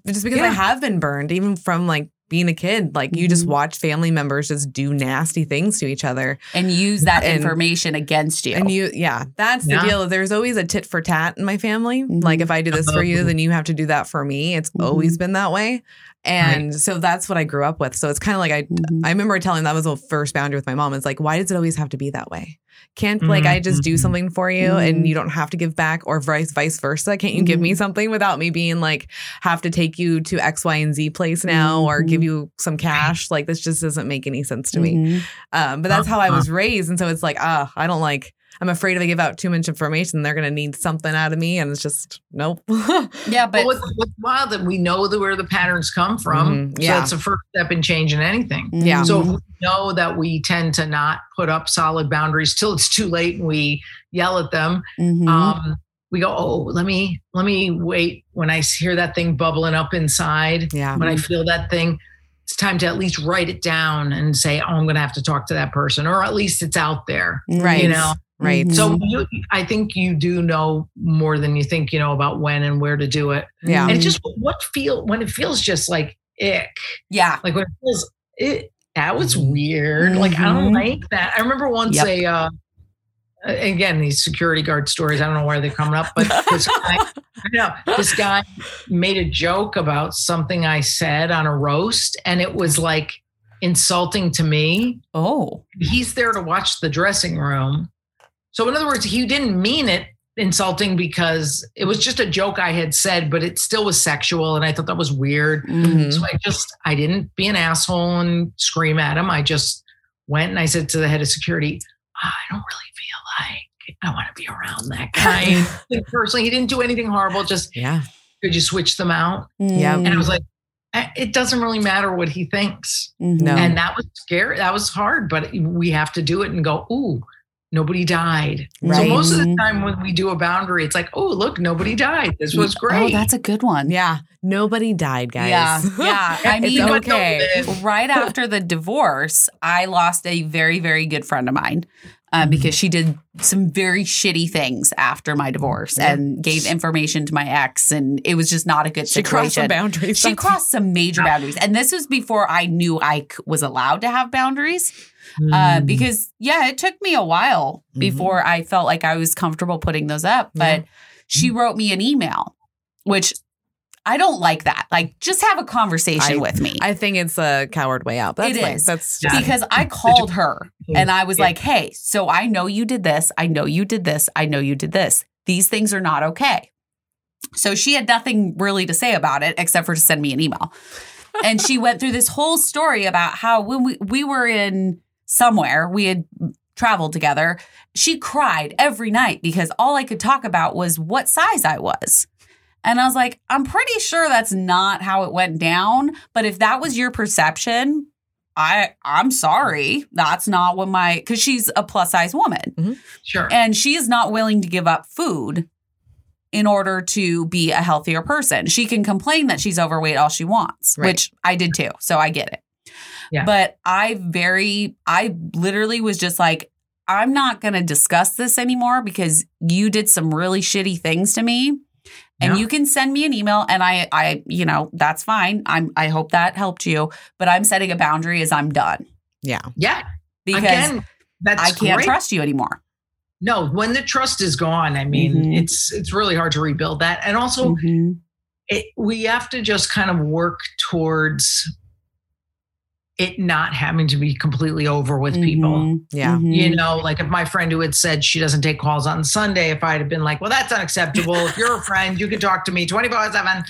Speaker 2: just because I have been burned, even from like being a kid, like you just
Speaker 1: Mhm.
Speaker 2: watch family members just do nasty things to each other.
Speaker 1: and use that
Speaker 2: And-
Speaker 1: information against you.
Speaker 2: And you, yeah, that's the deal. There's always a tit for tat in my family.
Speaker 1: Mhm.
Speaker 2: Like if I do this for you, then you have to do that for me. It's
Speaker 1: Mhm.
Speaker 2: always been that way. And so that's what I grew up with. So it's kind of like I
Speaker 1: Mhm.
Speaker 2: I remember telling that was the first boundary with my mom. It's like, why does it always have to be that way? Can't like I just do
Speaker 3: Mhm.
Speaker 2: something for you
Speaker 1: Mhm.
Speaker 2: and you don't have to give back or vice vice versa? Can't you give me something without me being like have to take you to X, Y, and Z place now or give you some cash? Like this just doesn't make any sense to me. Um, but that's how I
Speaker 3: Uh-huh.
Speaker 2: was raised. And so it's like, ah, I don't like I'm afraid if I give out too much information, they're gonna need something out of me. And it's just nope.
Speaker 1: Yeah, but
Speaker 3: But what's, what's wild that we know that where the patterns come from. So
Speaker 2: Yeah.
Speaker 3: that's the first step in changing anything.
Speaker 2: Yeah.
Speaker 3: So if we know that we tend to not put up solid boundaries till it's too late and we yell at them.
Speaker 1: Mhm.
Speaker 3: Um, we go, oh, let me let me wait when I hear that thing bubbling up inside.
Speaker 2: yeah.
Speaker 3: When I feel that thing, it's time to at least write it down and say, oh, I'm going to have to talk to that person, or at least it's out there.
Speaker 2: Right.
Speaker 3: You know.
Speaker 2: Right.
Speaker 1: Mhm.
Speaker 3: So you, I think you do know more than you think you know about when and where to do it.
Speaker 2: Yeah.
Speaker 3: And it just what feel when it feels just like ick,
Speaker 1: yeah.
Speaker 3: like when it feels it. That was weird. Like I don't
Speaker 1: Mhm.
Speaker 3: like that. I remember once
Speaker 1: Yep.
Speaker 3: a. Uh, Again, these security guard stories. I don't know where they're coming up, but this guy, I know this guy made a joke about something I said on a roast, and it was like insulting to me.
Speaker 1: Oh.
Speaker 3: He's there to watch the dressing room. So, in other words, he didn't mean it insulting because it was just a joke I had said, but it still was sexual. And I thought that was weird.
Speaker 2: Mhm.
Speaker 3: So I just, I didn't be an asshole and scream at him. I just went and I said to the head of security, I don't really feel like I want to be around that guy. Personally, he didn't do anything horrible. Just
Speaker 2: Yeah.
Speaker 3: could you switch them out?
Speaker 2: Yeah.
Speaker 3: And I was like, "Eh, it doesn't really matter what he thinks.
Speaker 2: No.
Speaker 3: And that was scary. That was hard, but we have to do it and go, ooh, nobody died. So most of the time when we do a boundary, it's like, oh, look, nobody died. This was oh, great.
Speaker 1: Oh, that's a good one.
Speaker 2: Yeah. Nobody died, guys.
Speaker 1: Yeah. Yeah. I mean,
Speaker 2: okay.
Speaker 1: right after the divorce, I lost a very, very good friend of mine uh,
Speaker 2: Mm-hmm.
Speaker 1: because she did some very shitty things after my divorce
Speaker 2: Yeah.
Speaker 1: and gave information to my ex, and it was just not a good situation.
Speaker 2: She crossed some boundaries.
Speaker 1: She crossed some major boundaries, and this was before I knew I was allowed to have boundaries.
Speaker 3: Mm.
Speaker 1: Uh, because yeah, it took me a while
Speaker 2: Mhm.
Speaker 1: before I felt like I was comfortable putting those up. But she wrote me an email, which I don't like that. Like, just have a conversation
Speaker 2: I-
Speaker 1: with me.
Speaker 2: I think it's a coward way out. That's
Speaker 1: It
Speaker 2: fine.
Speaker 1: is.
Speaker 2: That's
Speaker 3: Yeah.
Speaker 1: because I called her mm-hmm. and I was
Speaker 3: Yeah.
Speaker 1: like, hey, so I know you did this. I know you did this. I know you did this. These things are not okay. So she had nothing really to say about it except for to send me an email. and she went through this whole story about how when we, we were in somewhere, we had traveled together, she cried every night because all I could talk about was what size I was. And I was like, I'm pretty sure that's not how it went down. But if that was your perception, I I'm sorry. That's not what my because she's a plus size woman mm-hmm.
Speaker 3: Sure.
Speaker 1: and she is not willing to give up food in order to be a healthier person. She can complain that she's overweight all she wants,
Speaker 2: Right.
Speaker 1: which I did too. So I get it.
Speaker 3: Yeah.
Speaker 1: But I very I literally was just like I'm not going to discuss this anymore because you did some really shitty things to me. And
Speaker 3: Yeah.
Speaker 1: you can send me an email and I I you know, that's fine. I'm I hope that helped you, but I'm setting a boundary as I'm done
Speaker 2: yeah.
Speaker 3: yeah.
Speaker 1: because
Speaker 3: Again, that's
Speaker 1: I can't
Speaker 3: great.
Speaker 1: trust you anymore.
Speaker 3: No, when the trust is gone, I mean,
Speaker 1: Mhm.
Speaker 3: it's it's really hard to rebuild that. And also, it, we have to just kind of work towards it not having to be completely over with people.
Speaker 1: Mhm.
Speaker 2: Yeah.
Speaker 1: Mhm.
Speaker 3: You know, like if my friend who had said she doesn't take calls on Sunday, if I'd have been like, well, that's unacceptable. if you're a friend, you can talk to me 24 7.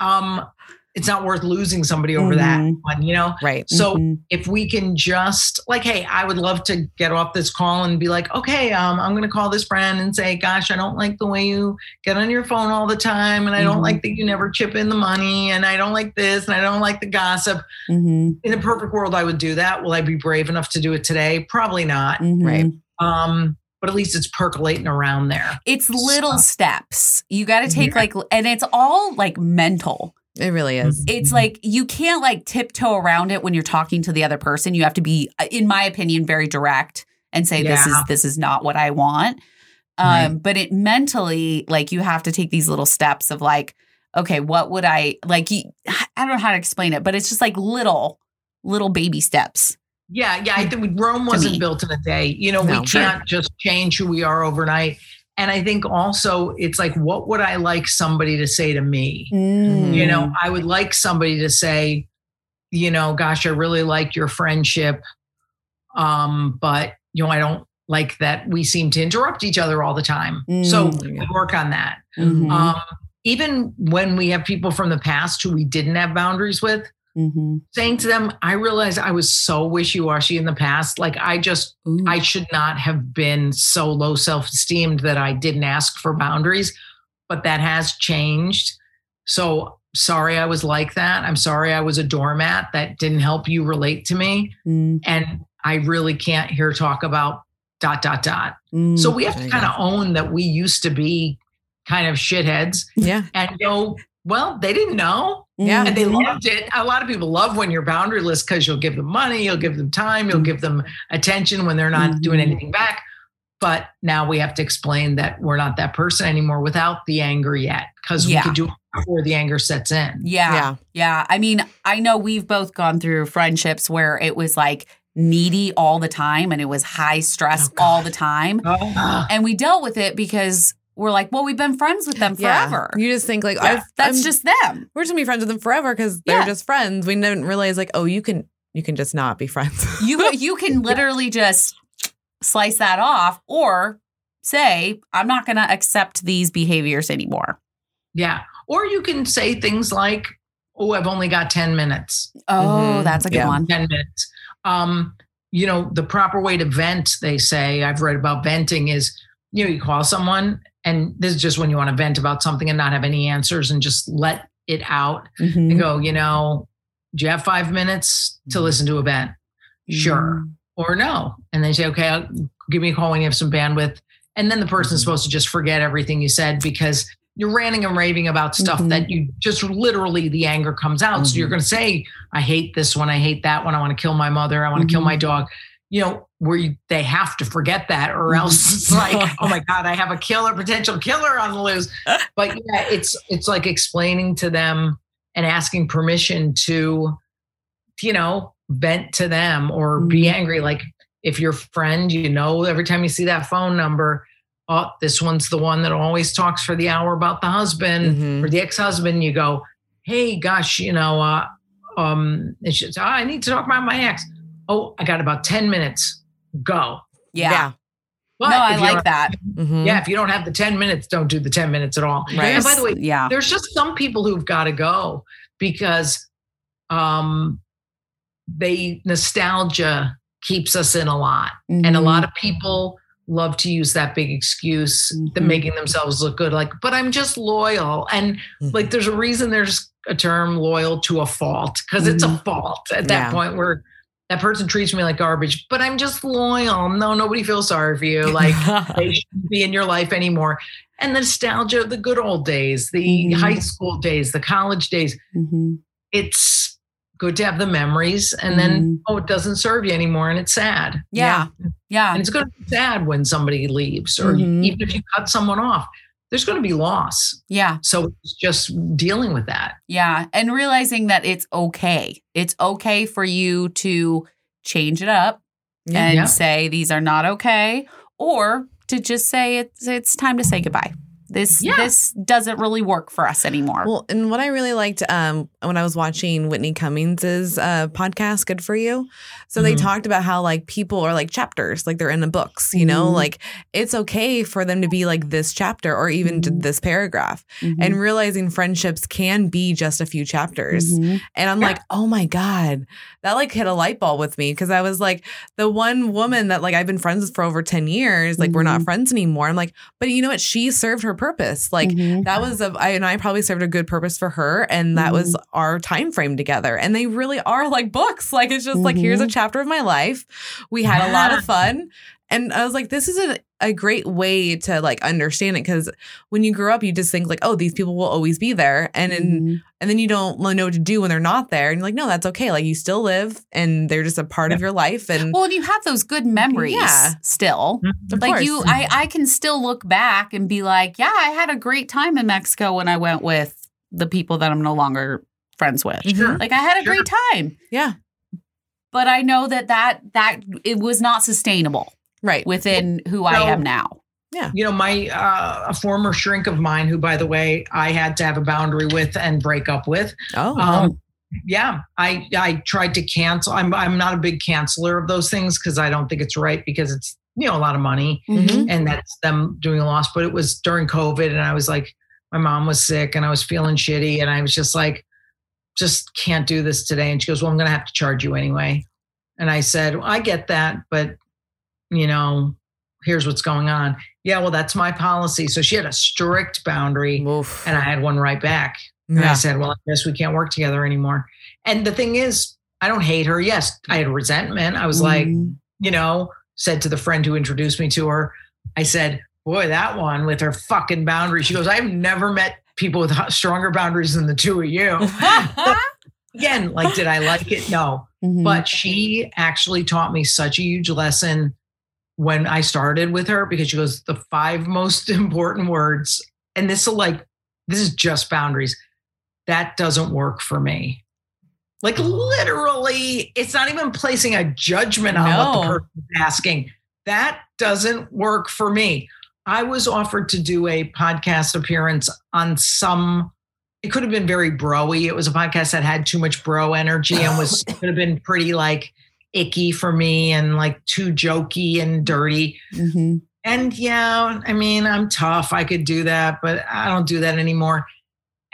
Speaker 3: Um, it's not worth losing somebody over that
Speaker 1: Mhm.
Speaker 3: one, you know?
Speaker 2: Right.
Speaker 3: So
Speaker 1: Mhm.
Speaker 3: if we can just like, hey, I would love to get off this call and be like, okay, um, I'm going to call this friend and say, gosh, I don't like the way you get on your phone all the time, and I don't
Speaker 1: Mhm.
Speaker 3: like that you never chip in the money, and I don't like this, and I don't like the gossip.
Speaker 1: Mhm.
Speaker 3: In a perfect world, I would do that. Will I be brave enough to do it today? Probably not.
Speaker 1: Mhm.
Speaker 2: Right.
Speaker 3: Um, but at least it's percolating around there.
Speaker 1: It's little
Speaker 3: So-
Speaker 1: steps. You got to take
Speaker 3: Yeah.
Speaker 1: like, and it's all like mental.
Speaker 2: It really is.
Speaker 1: It's like you can't like tiptoe around it when you're talking to the other person. You have to be, uh, in my opinion, very direct and say this is this is not what I want. Um,
Speaker 3: Right.
Speaker 1: but it mentally, like you have to take these little steps of like, okay, what would I like? You, I don't know how to explain it, but it's just like little, little baby steps.
Speaker 3: Yeah, yeah. I think Rome wasn't built in a day. You know,
Speaker 2: No.
Speaker 3: we can't just change who we are overnight. And I think also it's like, what would I like somebody to say to me? You know, I would like somebody to say, you know, gosh, I really like your friendship. Um, but you know, I don't like that we seem to interrupt each other all the time. So
Speaker 2: Mm.
Speaker 3: we work on that.
Speaker 1: Mhm.
Speaker 3: Um, even when we have people from the past who we didn't have boundaries with,
Speaker 1: Mhm.
Speaker 3: saying to them, I realized I was so wishy washy in the past. Like I just,
Speaker 1: Ooh.
Speaker 3: I should not have been so low self esteemed that I didn't ask for boundaries, but that has changed. So sorry I was like that. I'm sorry I was a doormat that didn't help you relate to me.
Speaker 1: Mm,
Speaker 3: And I really can't hear talk about dot, dot, dot.
Speaker 1: mm.
Speaker 3: So we have to kind of own that we used to be kind of shitheads
Speaker 2: Yeah.
Speaker 3: and go, well, they didn't know
Speaker 2: Yeah.
Speaker 3: and they
Speaker 1: Mhm.
Speaker 3: loved it. A lot of people love when you're boundaryless because you'll give them money, you'll give them time, you'll give them attention when they're not doing
Speaker 1: Mhm.
Speaker 3: anything back. But now we have to explain that we're not that person anymore without the anger yet because
Speaker 1: Yeah.
Speaker 3: we could do it before the anger sets in.
Speaker 1: Yeah.
Speaker 2: Yeah.
Speaker 1: Yeah. I mean, I know we've both gone through friendships where it was like needy all the time and it was high stress
Speaker 2: Oh,
Speaker 1: all the time.
Speaker 3: Oh,
Speaker 1: And we dealt with it because we're like, well, we've been friends with them
Speaker 2: Yeah.
Speaker 1: forever.
Speaker 2: You just think like
Speaker 3: Yeah.
Speaker 1: That's
Speaker 2: I'm-
Speaker 1: just them.
Speaker 2: we're just gonna be friends with them forever because they're
Speaker 1: Yeah.
Speaker 2: just friends. We didn't realize like oh you can you can just not be friends.
Speaker 1: You you can literally just slice that off or say, I'm not going to accept these behaviors anymore.
Speaker 3: yeah. Or you can say things like, oh, I've only got 10 minutes.
Speaker 1: Oh,
Speaker 2: Mhm.
Speaker 1: that's a good
Speaker 2: Yeah.
Speaker 1: one.
Speaker 3: 10 minutes. Um, you know, the proper way to vent, they say, I've read about venting is, you know, you call someone and this is just when you want to vent about something and not have any answers and just let it out
Speaker 1: Mhm.
Speaker 3: and go, you know, do you have five minutes to
Speaker 2: Mhm.
Speaker 3: listen to a vent? Sure. Or no. And they say, okay, I'll, give me a call when you have some bandwidth. And then the person's
Speaker 2: Mhm.
Speaker 3: supposed to just forget everything you said because you're ranting and raving about stuff
Speaker 1: Mhm.
Speaker 3: that you just literally the anger comes out. So you're going to say, I hate this one. I hate that one. I want to kill my mother. I want to kill my dog. You know, where you, they have to forget that or
Speaker 1: Mhm.
Speaker 3: else it's like, oh my God, I have a killer, potential killer on the loose. But yeah, it's, it's like explaining to them and asking permission to, you know, vent to them or be
Speaker 1: Mhm.
Speaker 3: angry. Like if your friend, you know, every time you see that phone number, oh, this one's the one that always talks for the hour about the husband
Speaker 2: Mhm.
Speaker 3: or the ex-husband. You go, hey, gosh, you know, uh, um, it's just, oh, I need to talk about my ex. Oh, I got about 10 minutes. Go.
Speaker 1: Yeah.
Speaker 3: But
Speaker 1: no, I like
Speaker 3: don't-
Speaker 1: that.
Speaker 2: Mhm.
Speaker 3: Yeah, if you don't have the 10 minutes, don't do the 10 minutes at all.
Speaker 2: Right.
Speaker 3: And by the way,
Speaker 1: yeah.
Speaker 3: there's just some people who've got to go because um they nostalgia keeps us in a lot and a
Speaker 1: Mhm.
Speaker 3: lot of people love to use that big excuse the
Speaker 1: Mhm.
Speaker 3: making themselves look good like but i'm just loyal and
Speaker 2: Mhm.
Speaker 3: like there's a reason there's a term loyal to a fault because it's a
Speaker 1: Mhm.
Speaker 3: fault at that
Speaker 2: Yeah.
Speaker 3: point where that person treats me like garbage but i'm just loyal no nobody feels sorry for you like they shouldn't be in your life anymore. And the nostalgia of the good old days, the
Speaker 1: Mhm.
Speaker 3: high school days, the college days,
Speaker 1: Mhm.
Speaker 3: it's good to have the memories. And then,
Speaker 1: Mhm.
Speaker 3: oh, it doesn't serve you anymore. And it's sad.
Speaker 1: Yeah. Yeah.
Speaker 3: And it's going to be sad when somebody leaves, or
Speaker 1: Mhm.
Speaker 3: even if you cut someone off, there's going to be loss.
Speaker 1: Yeah.
Speaker 3: So it's just dealing with that.
Speaker 1: Yeah. And realizing that it's okay. It's okay for you to change it up
Speaker 2: Yeah.
Speaker 1: and
Speaker 3: Yeah.
Speaker 1: say these are not okay, or to just say it's it's time to say goodbye. This
Speaker 3: Yeah.
Speaker 1: this doesn't really work for us anymore.
Speaker 2: Well, and what I really liked um, when I was watching Whitney Cummings's uh, podcast, Good for You. So they
Speaker 3: Mhm.
Speaker 2: talked about how like people are like chapters, like they're in the books. You know,
Speaker 1: Mhm.
Speaker 2: like it's okay for them to be like this chapter or even to
Speaker 1: Mhm.
Speaker 2: this paragraph,
Speaker 1: Mhm.
Speaker 2: and realizing friendships can be just a few chapters.
Speaker 1: Mhm.
Speaker 2: And I'm
Speaker 3: Yeah.
Speaker 2: like, oh my God, that like hit a light bulb with me because I was like, the one woman that like I've been friends with for over 10 years, like we're not
Speaker 1: Mhm.
Speaker 2: friends anymore. I'm like, but you know what? She served her purpose. Like,
Speaker 1: Mhm.
Speaker 2: that was a I and I probably served a good purpose for her, and that was our time frame together. And they really are like books. Like it's just like here's a chapter of my life. We had a lot of fun, and I was like, this is a a great way to like understand it because when you grow up, you just think like, oh, these people will always be there, and then
Speaker 1: Mhm.
Speaker 2: and then you don't know what to do when they're not there, and you're like, no, that's okay. Like you still live, and they're just a part of your life, and
Speaker 1: Well, and you have those good memories
Speaker 2: Yeah.
Speaker 1: still.
Speaker 2: of
Speaker 1: like
Speaker 2: course.
Speaker 1: you I, I can still look back and be like yeah i had a great time in mexico when i went with the people that i'm no longer friends with
Speaker 3: Sure.
Speaker 1: like i had a
Speaker 3: Sure.
Speaker 1: great time
Speaker 2: yeah,
Speaker 1: but i know that that that it was not sustainable
Speaker 2: right.
Speaker 1: within who i am now Yeah.
Speaker 3: you know my uh, a former shrink of mine who by the way i had to have a boundary with and break up with
Speaker 2: Oh,
Speaker 3: um, yeah i i tried to cancel i'm i'm not a big canceler of those things because i don't think it's right because it's you know a lot of money
Speaker 2: Mhm.
Speaker 3: and that's them doing a loss but it was during covid and i was like my mom was sick and i was feeling shitty and i was just like just can't do this today and she goes well i'm going to have to charge you anyway and i said well, i get that but you know here's what's going on yeah well that's my policy so she had a strict boundary
Speaker 2: Oof.
Speaker 3: and i had one right back and I said, Well, I guess we can't work together anymore. And the thing is, I don't hate her. Yes, I had resentment. I was like,
Speaker 1: Mhm.
Speaker 3: you know, said to the friend who introduced me to her, I said, Boy, that one with her fucking boundaries. She goes, I've never met people with stronger boundaries than the two of you. Again, like, did I like it? No.
Speaker 1: Mhm.
Speaker 3: But she actually taught me such a huge lesson when I started with her because she goes, the five most important words, and this will like, this is just boundaries. That doesn't work for me. Like literally, it's not even placing a judgment on what the
Speaker 2: No.
Speaker 3: person's asking. That doesn't work for me. I was offered to do a podcast appearance on some it could have been very broy. It was a podcast that had too much bro energy and was could have been pretty like icky for me and like too jokey and dirty.
Speaker 1: Mhm.
Speaker 3: And yeah, I mean, I'm tough. I could do that, but I don't do that anymore.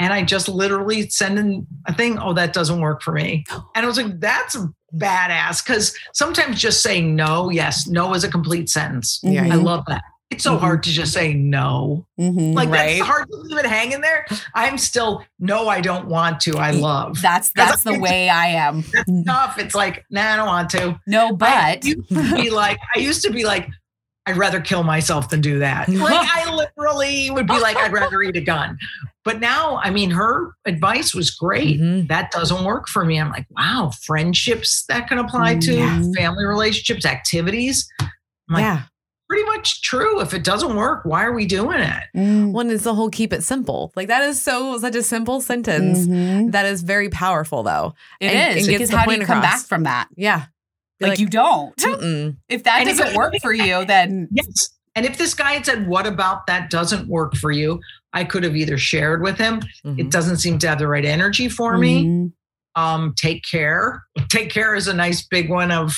Speaker 3: And I just literally send in a thing, oh, that doesn't work for me. And I was like, that's badass. Cause sometimes just saying no, yes, no is a complete sentence.
Speaker 2: Yeah,
Speaker 3: I
Speaker 1: Mhm.
Speaker 3: love that. It's so
Speaker 1: Mhm.
Speaker 3: hard to just say no.
Speaker 1: Mhm.
Speaker 3: Like
Speaker 2: Right.
Speaker 3: that's hard to leave it hanging there. I'm still, no, I don't want to. I love.
Speaker 1: that's that's the way i am
Speaker 3: That's tough. It's like, nah, I don't want to.
Speaker 1: no
Speaker 3: I
Speaker 1: but
Speaker 3: be like, I used to be like, I'd rather kill myself than do that. Like I literally would be like, I'd rather eat a gun. But now, I mean, her advice was great.
Speaker 2: Mhm.
Speaker 3: That doesn't work for me. I'm like, wow, friendships that can apply to
Speaker 1: Yeah.
Speaker 3: family relationships, activities. Like,
Speaker 2: yeah.
Speaker 3: Pretty much true. If it doesn't work, why are we doing it?
Speaker 1: Mm.
Speaker 2: One is the whole keep it simple. Like that is so such a simple sentence.
Speaker 1: Mhm.
Speaker 2: That is very powerful though.
Speaker 1: It
Speaker 2: And-
Speaker 1: is
Speaker 2: and gets
Speaker 1: because
Speaker 2: the
Speaker 1: how do
Speaker 2: point
Speaker 1: you come back from that
Speaker 2: Yeah. Be
Speaker 1: like, you don't
Speaker 2: "Mm-mm."
Speaker 1: if that
Speaker 3: And
Speaker 1: doesn't
Speaker 3: it-
Speaker 1: work for you then
Speaker 3: Yes. And if this guy had said, What about that doesn't work for you? I could have either shared with him.
Speaker 2: Mhm.
Speaker 3: It doesn't seem to have the right energy for me.
Speaker 1: Mhm.
Speaker 3: Um, take care. Take care is a nice big one of,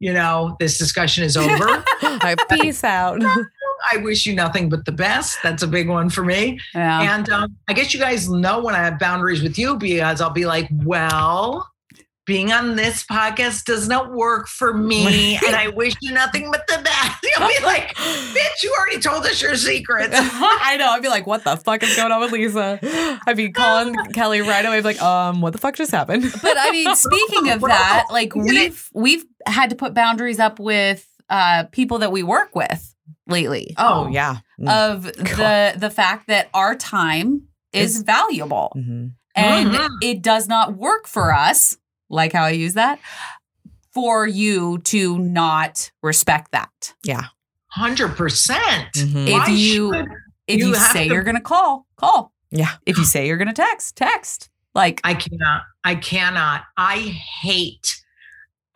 Speaker 3: you know, this discussion is over.
Speaker 2: Right, peace out.
Speaker 3: I wish you nothing but the best. That's a big one for me.
Speaker 1: yeah
Speaker 3: And um, I guess you guys know when I have boundaries with you because I'll be like, well, being on this podcast does not work for me. and I wish you nothing but the best. You'll be like, bitch, you already told us your secrets.
Speaker 2: I know. I'd be like, what the fuck is going on with Lisa? I'd be calling Kellie right away. I'd be like, um, what the fuck just happened?
Speaker 1: but I mean, speaking of that, like we've we've had to put boundaries up with uh people that we work with lately.
Speaker 2: oh, yeah.
Speaker 1: Of the the fact that our time is valuable
Speaker 2: Mhm.
Speaker 1: and
Speaker 3: Mhm.
Speaker 1: it does not work for us, like how I use that, for you to not respect that.
Speaker 2: Yeah.
Speaker 3: 100%.
Speaker 2: Mhm.
Speaker 1: If
Speaker 3: Why
Speaker 1: you- If you,
Speaker 3: You
Speaker 1: say
Speaker 3: to-
Speaker 1: you're going to call, call.
Speaker 2: Yeah.
Speaker 1: If you say you're going to text, text. Like
Speaker 3: I cannot. I cannot. I hate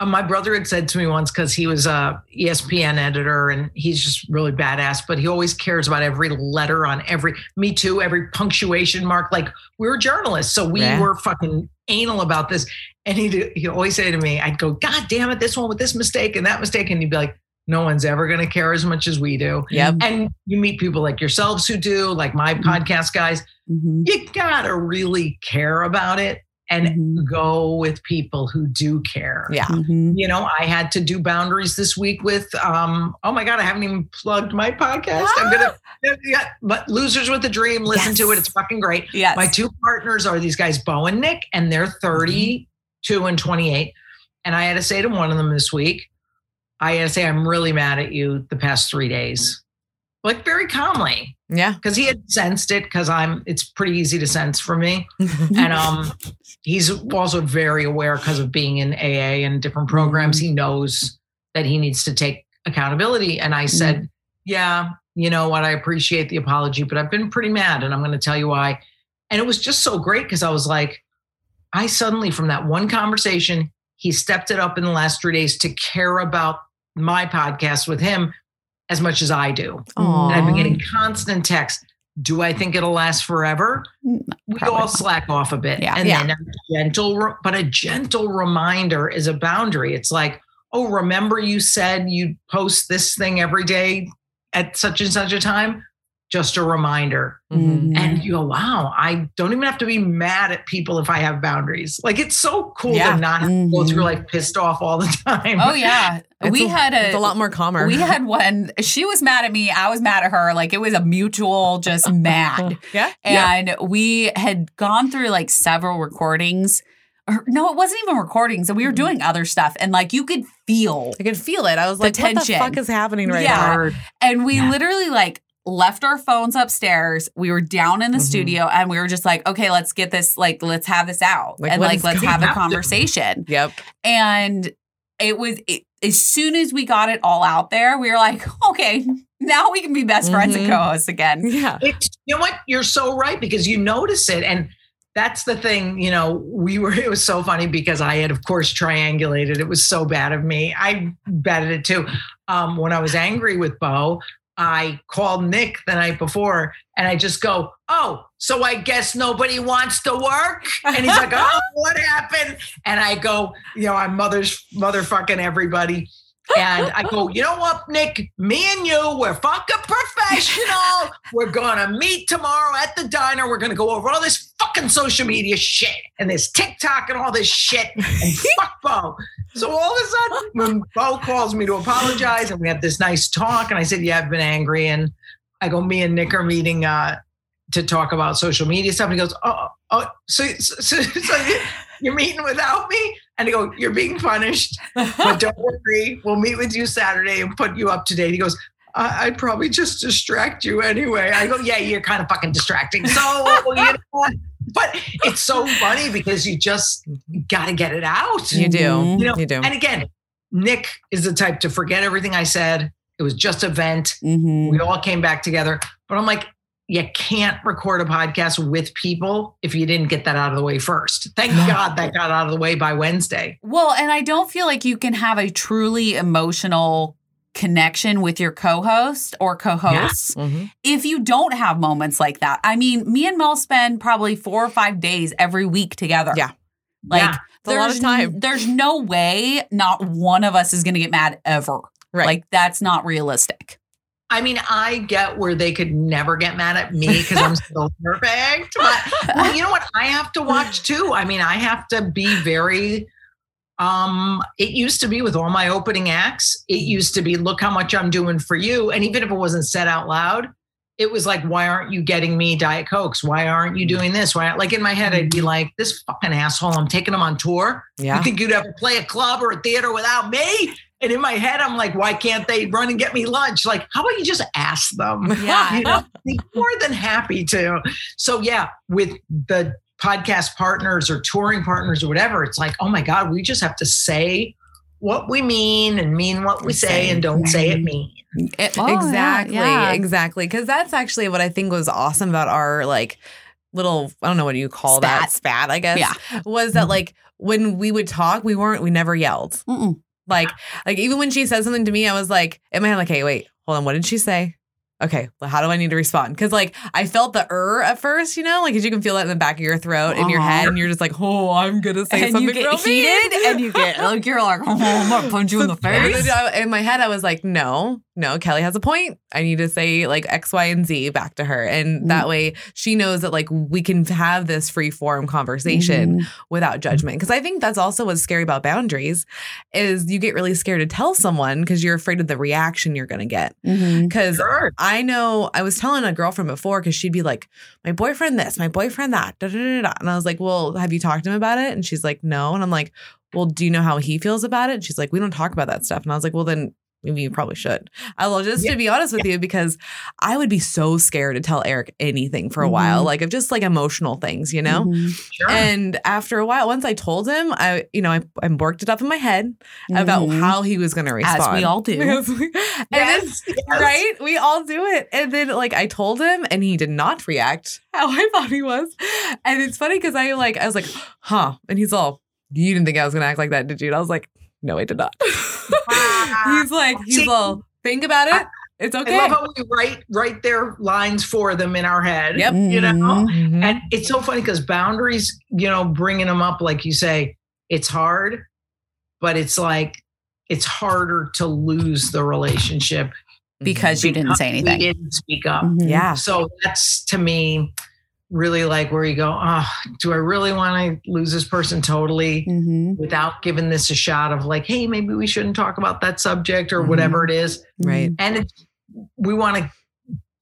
Speaker 3: uh, my brother had said to me once because he was a espn editor and he's just really badass but he always cares about every letter on every me too every punctuation mark like we were journalists so we
Speaker 2: Yeah.
Speaker 3: were fucking anal about this and he'd, he'd always say to me i'd go god damn it this one with this mistake and that mistake and he'd be like no one's ever going to care as much as we do
Speaker 2: Yep.
Speaker 3: and you meet people like yourselves who do like my
Speaker 1: Mhm.
Speaker 3: podcast guys
Speaker 1: Mhm.
Speaker 3: you gotta really care about it and
Speaker 1: Mhm.
Speaker 3: go with people who do care
Speaker 2: Yeah.
Speaker 1: Mhm.
Speaker 3: you know i had to do boundaries this week with um oh my god i haven't even plugged my podcast i'm gonna yeah but losers with a dream listen to it it's fucking great
Speaker 1: Yes.
Speaker 3: my two partners are these guys bo and nick and they're 32 and 28 and i had to say to one of them this week i had to say i'm really mad at you the past three days. Like very calmly.
Speaker 2: Yeah.
Speaker 3: because he had sensed it because i'm it's pretty easy to sense for me. And um he's also very aware because of being in aa and different programs. He knows that he needs to take accountability. And i said yeah. You know what? I appreciate the apology but i've been pretty mad and i'm going to tell you why. And it was just so great because i was like i suddenly from that one conversation he stepped it up in the last three days to care about my podcast with him as much as i do and I've been getting constant texts. Do I think it'll last forever?
Speaker 1: Mm,
Speaker 3: We all slack off a bit.
Speaker 1: Yeah.
Speaker 3: and
Speaker 2: Yeah.
Speaker 3: then a gentle, but a gentle reminder is a boundary. It's like, oh, remember you said you'd post this thing every day at such and such a time? Just a reminder.
Speaker 2: Mhm.
Speaker 3: And you go, wow, I don't even have to be mad at people if I have boundaries. Like it's so cool
Speaker 2: Yeah.
Speaker 3: to not have to go through life pissed off all the time.
Speaker 1: Oh yeah,
Speaker 2: It's
Speaker 1: we
Speaker 2: a-
Speaker 1: had a
Speaker 2: It's a lot more calmer.
Speaker 1: We had one. She was mad at me. I was mad at her. Like it was a mutual, just mad.
Speaker 2: yeah.
Speaker 1: And we had gone through like several recordings. Or, no, it wasn't even recordings. And we were doing other stuff. And like you could feel.
Speaker 2: I could feel it. I was
Speaker 1: The
Speaker 2: like, what the
Speaker 1: tension.
Speaker 2: fuck is happening right
Speaker 1: Yeah.
Speaker 2: now?
Speaker 1: And we
Speaker 3: Yeah.
Speaker 1: literally like left our phones upstairs. We were down in the
Speaker 2: Mhm.
Speaker 1: studio and we were just like, okay, let's get this, like, let's have this out.
Speaker 2: Like,
Speaker 1: and like, let's
Speaker 3: going
Speaker 1: have a
Speaker 3: on?
Speaker 1: conversation.
Speaker 2: Yep.
Speaker 1: And it was, it, as soon as we got it all out there, we were like, okay, now we can be best friends and
Speaker 2: Mhm.
Speaker 1: co hosts again.
Speaker 2: Yeah.
Speaker 3: It's you know what? You're so right because you notice it. And that's the thing, you know, we were it was so funny because I had of course triangulated. It was so bad of me. I betted it too. Um, when I was angry with Bo, I called Nick the night before and I just go, Oh, so I guess nobody wants to work? And he's like, Oh, what happened? And I go, you know, I'm mother's motherfucking everybody. And I go, you know what, Nick? Me and you, we're fucking professional. We're gonna meet tomorrow at the diner. We're gonna go over all this fucking social media shit and this TikTok and all this shit. And fuck Bo. So all of a sudden, when Bo calls me to apologize, and we have this nice talk, and I said, Yeah, I've been angry. And I go, me and Nick are meeting uh to talk about social media stuff. And he goes, Oh, oh, so, so, so you're meeting without me? And I go, You're being punished but don't worry, we'll meet with you Saturday and put you up to date. He goes, I- I'd probably just distract you anyway. I go, yeah, you're kind of fucking distracting. So, you know, what? but it's so funny because you just got to get it out.
Speaker 2: You do.
Speaker 1: Mhm.
Speaker 3: You know,
Speaker 2: You do.
Speaker 3: And again, Nick is the type to forget everything I said. It was just a vent.
Speaker 1: Mhm.
Speaker 3: We all came back together. But I'm like, you can't record a podcast with people if you didn't get that out of the way first. Thank
Speaker 2: Yeah.
Speaker 3: God that got out of the way by Wednesday.
Speaker 1: Well, and I don't feel like you can have a truly emotional connection with your co-host or co-hosts
Speaker 2: Mhm.
Speaker 1: if you don't have moments like that. I mean, me and Mel spend probably 4 or 5 days every week together.
Speaker 2: Yeah.
Speaker 1: Like
Speaker 3: Yeah.
Speaker 2: It's a lot of
Speaker 1: there's
Speaker 2: time.
Speaker 1: n- there's no way not one of us is going to get mad ever.
Speaker 2: Right.
Speaker 1: Like that's not realistic.
Speaker 3: I mean, I get where they could never get mad at me because I'm so perfect. But well, you know what? I have to watch too. I mean, I have to be very. Um, it used to be with all my opening acts. It mm-hmm. used to be, look how much I'm doing for you, and even if it wasn't said out loud, it was like, why aren't you getting me diet cokes? Why aren't you mm-hmm. doing this? Why? Like in my head, I'd be mm-hmm. like, this fucking asshole. I'm taking him on tour.
Speaker 2: Yeah.
Speaker 3: You think you'd ever play a club or a theater without me? And in my head, I'm like, why can't they run and get me lunch? Like, how about you just ask them?
Speaker 1: Yeah.
Speaker 3: you know, be more than happy to. So yeah, with the podcast partners or touring partners or whatever, it's like, oh my God, we just have to say what we mean and mean what we say and don't say it mean.
Speaker 1: It- oh,
Speaker 2: exactly
Speaker 1: yeah.
Speaker 2: exactly because that's actually what i think was awesome about our like little I don't know what you call that spat, I guess.
Speaker 1: Yeah.
Speaker 2: Was that like when we would talk, we weren't we never yelled.
Speaker 1: Mm-mm.
Speaker 2: Like like even when she said something to me, I was like in my head, like, hey, wait, hold on, what did she say? Okay, well, how do I need to respond? Because like I felt the er at first, you know, like cause you can feel that in the back of your throat, in your
Speaker 1: Uh-huh.
Speaker 2: head, and you're just like, oh, I'm gonna say
Speaker 1: and
Speaker 2: something
Speaker 1: you get
Speaker 2: real
Speaker 1: heated
Speaker 2: mean.
Speaker 1: and you get like you're like oh i'm gonna punch you in the face
Speaker 2: in my head, I was like, no, no, Kellie has a point. I need to say like X, Y, and Z back to her. And that way she knows that like we can have this free form conversation
Speaker 1: Mhm.
Speaker 2: without judgment. Cause I think that's also what's scary about boundaries is you get really scared to tell someone because you're afraid of the reaction you're going to get.
Speaker 1: Mhm.
Speaker 2: Cause
Speaker 3: Sure.
Speaker 2: I know I was telling a girlfriend before because she'd be like, my boyfriend this, my boyfriend that, da, da, da. And I was like, well, have you talked to him about it? And she's like, no. And I'm like, well, do you know how he feels about it? And she's like, we don't talk about that stuff. And I was like, well, then maybe you probably should. I will just
Speaker 3: Yeah.
Speaker 2: to be honest with you, because I would be so scared to tell Eric anything for a while,
Speaker 1: Mhm.
Speaker 2: like of just like emotional things, you know?
Speaker 1: Mhm.
Speaker 3: Sure.
Speaker 2: And after a while, once I told him, I, you know, I, I worked it up in my head about
Speaker 1: Mhm.
Speaker 2: how he was going to respond.
Speaker 1: as we all do
Speaker 2: and then
Speaker 3: yes, yes.
Speaker 2: right? We all do it. And then like I told him and he did not react how I thought he was. And it's funny because I like I was like, huh. And he's all, you didn't think I was gonna act like that, did you? And I was like, no, I did not. he's like, he's
Speaker 3: See-
Speaker 2: all, think about it. It's okay.
Speaker 3: I
Speaker 2: okay.
Speaker 3: love how we write write their lines for them in our head.
Speaker 2: Yep.
Speaker 3: You know,
Speaker 1: Mhm.
Speaker 2: Mhm.
Speaker 3: and it's so funny because boundaries, you know, bringing them up, like you say, it's hard, but it's like it's harder to lose the relationship
Speaker 1: because you didn't say anything
Speaker 3: We didn't speak up.
Speaker 1: Mhm.
Speaker 2: yeah.
Speaker 3: So that's to me really like where you go, oh, do I really want to lose this person totally
Speaker 1: Mhm.
Speaker 3: without giving this a shot of like, hey, maybe we shouldn't talk about that subject or
Speaker 2: Mhm.
Speaker 3: whatever it is.
Speaker 2: Right.
Speaker 3: And we want to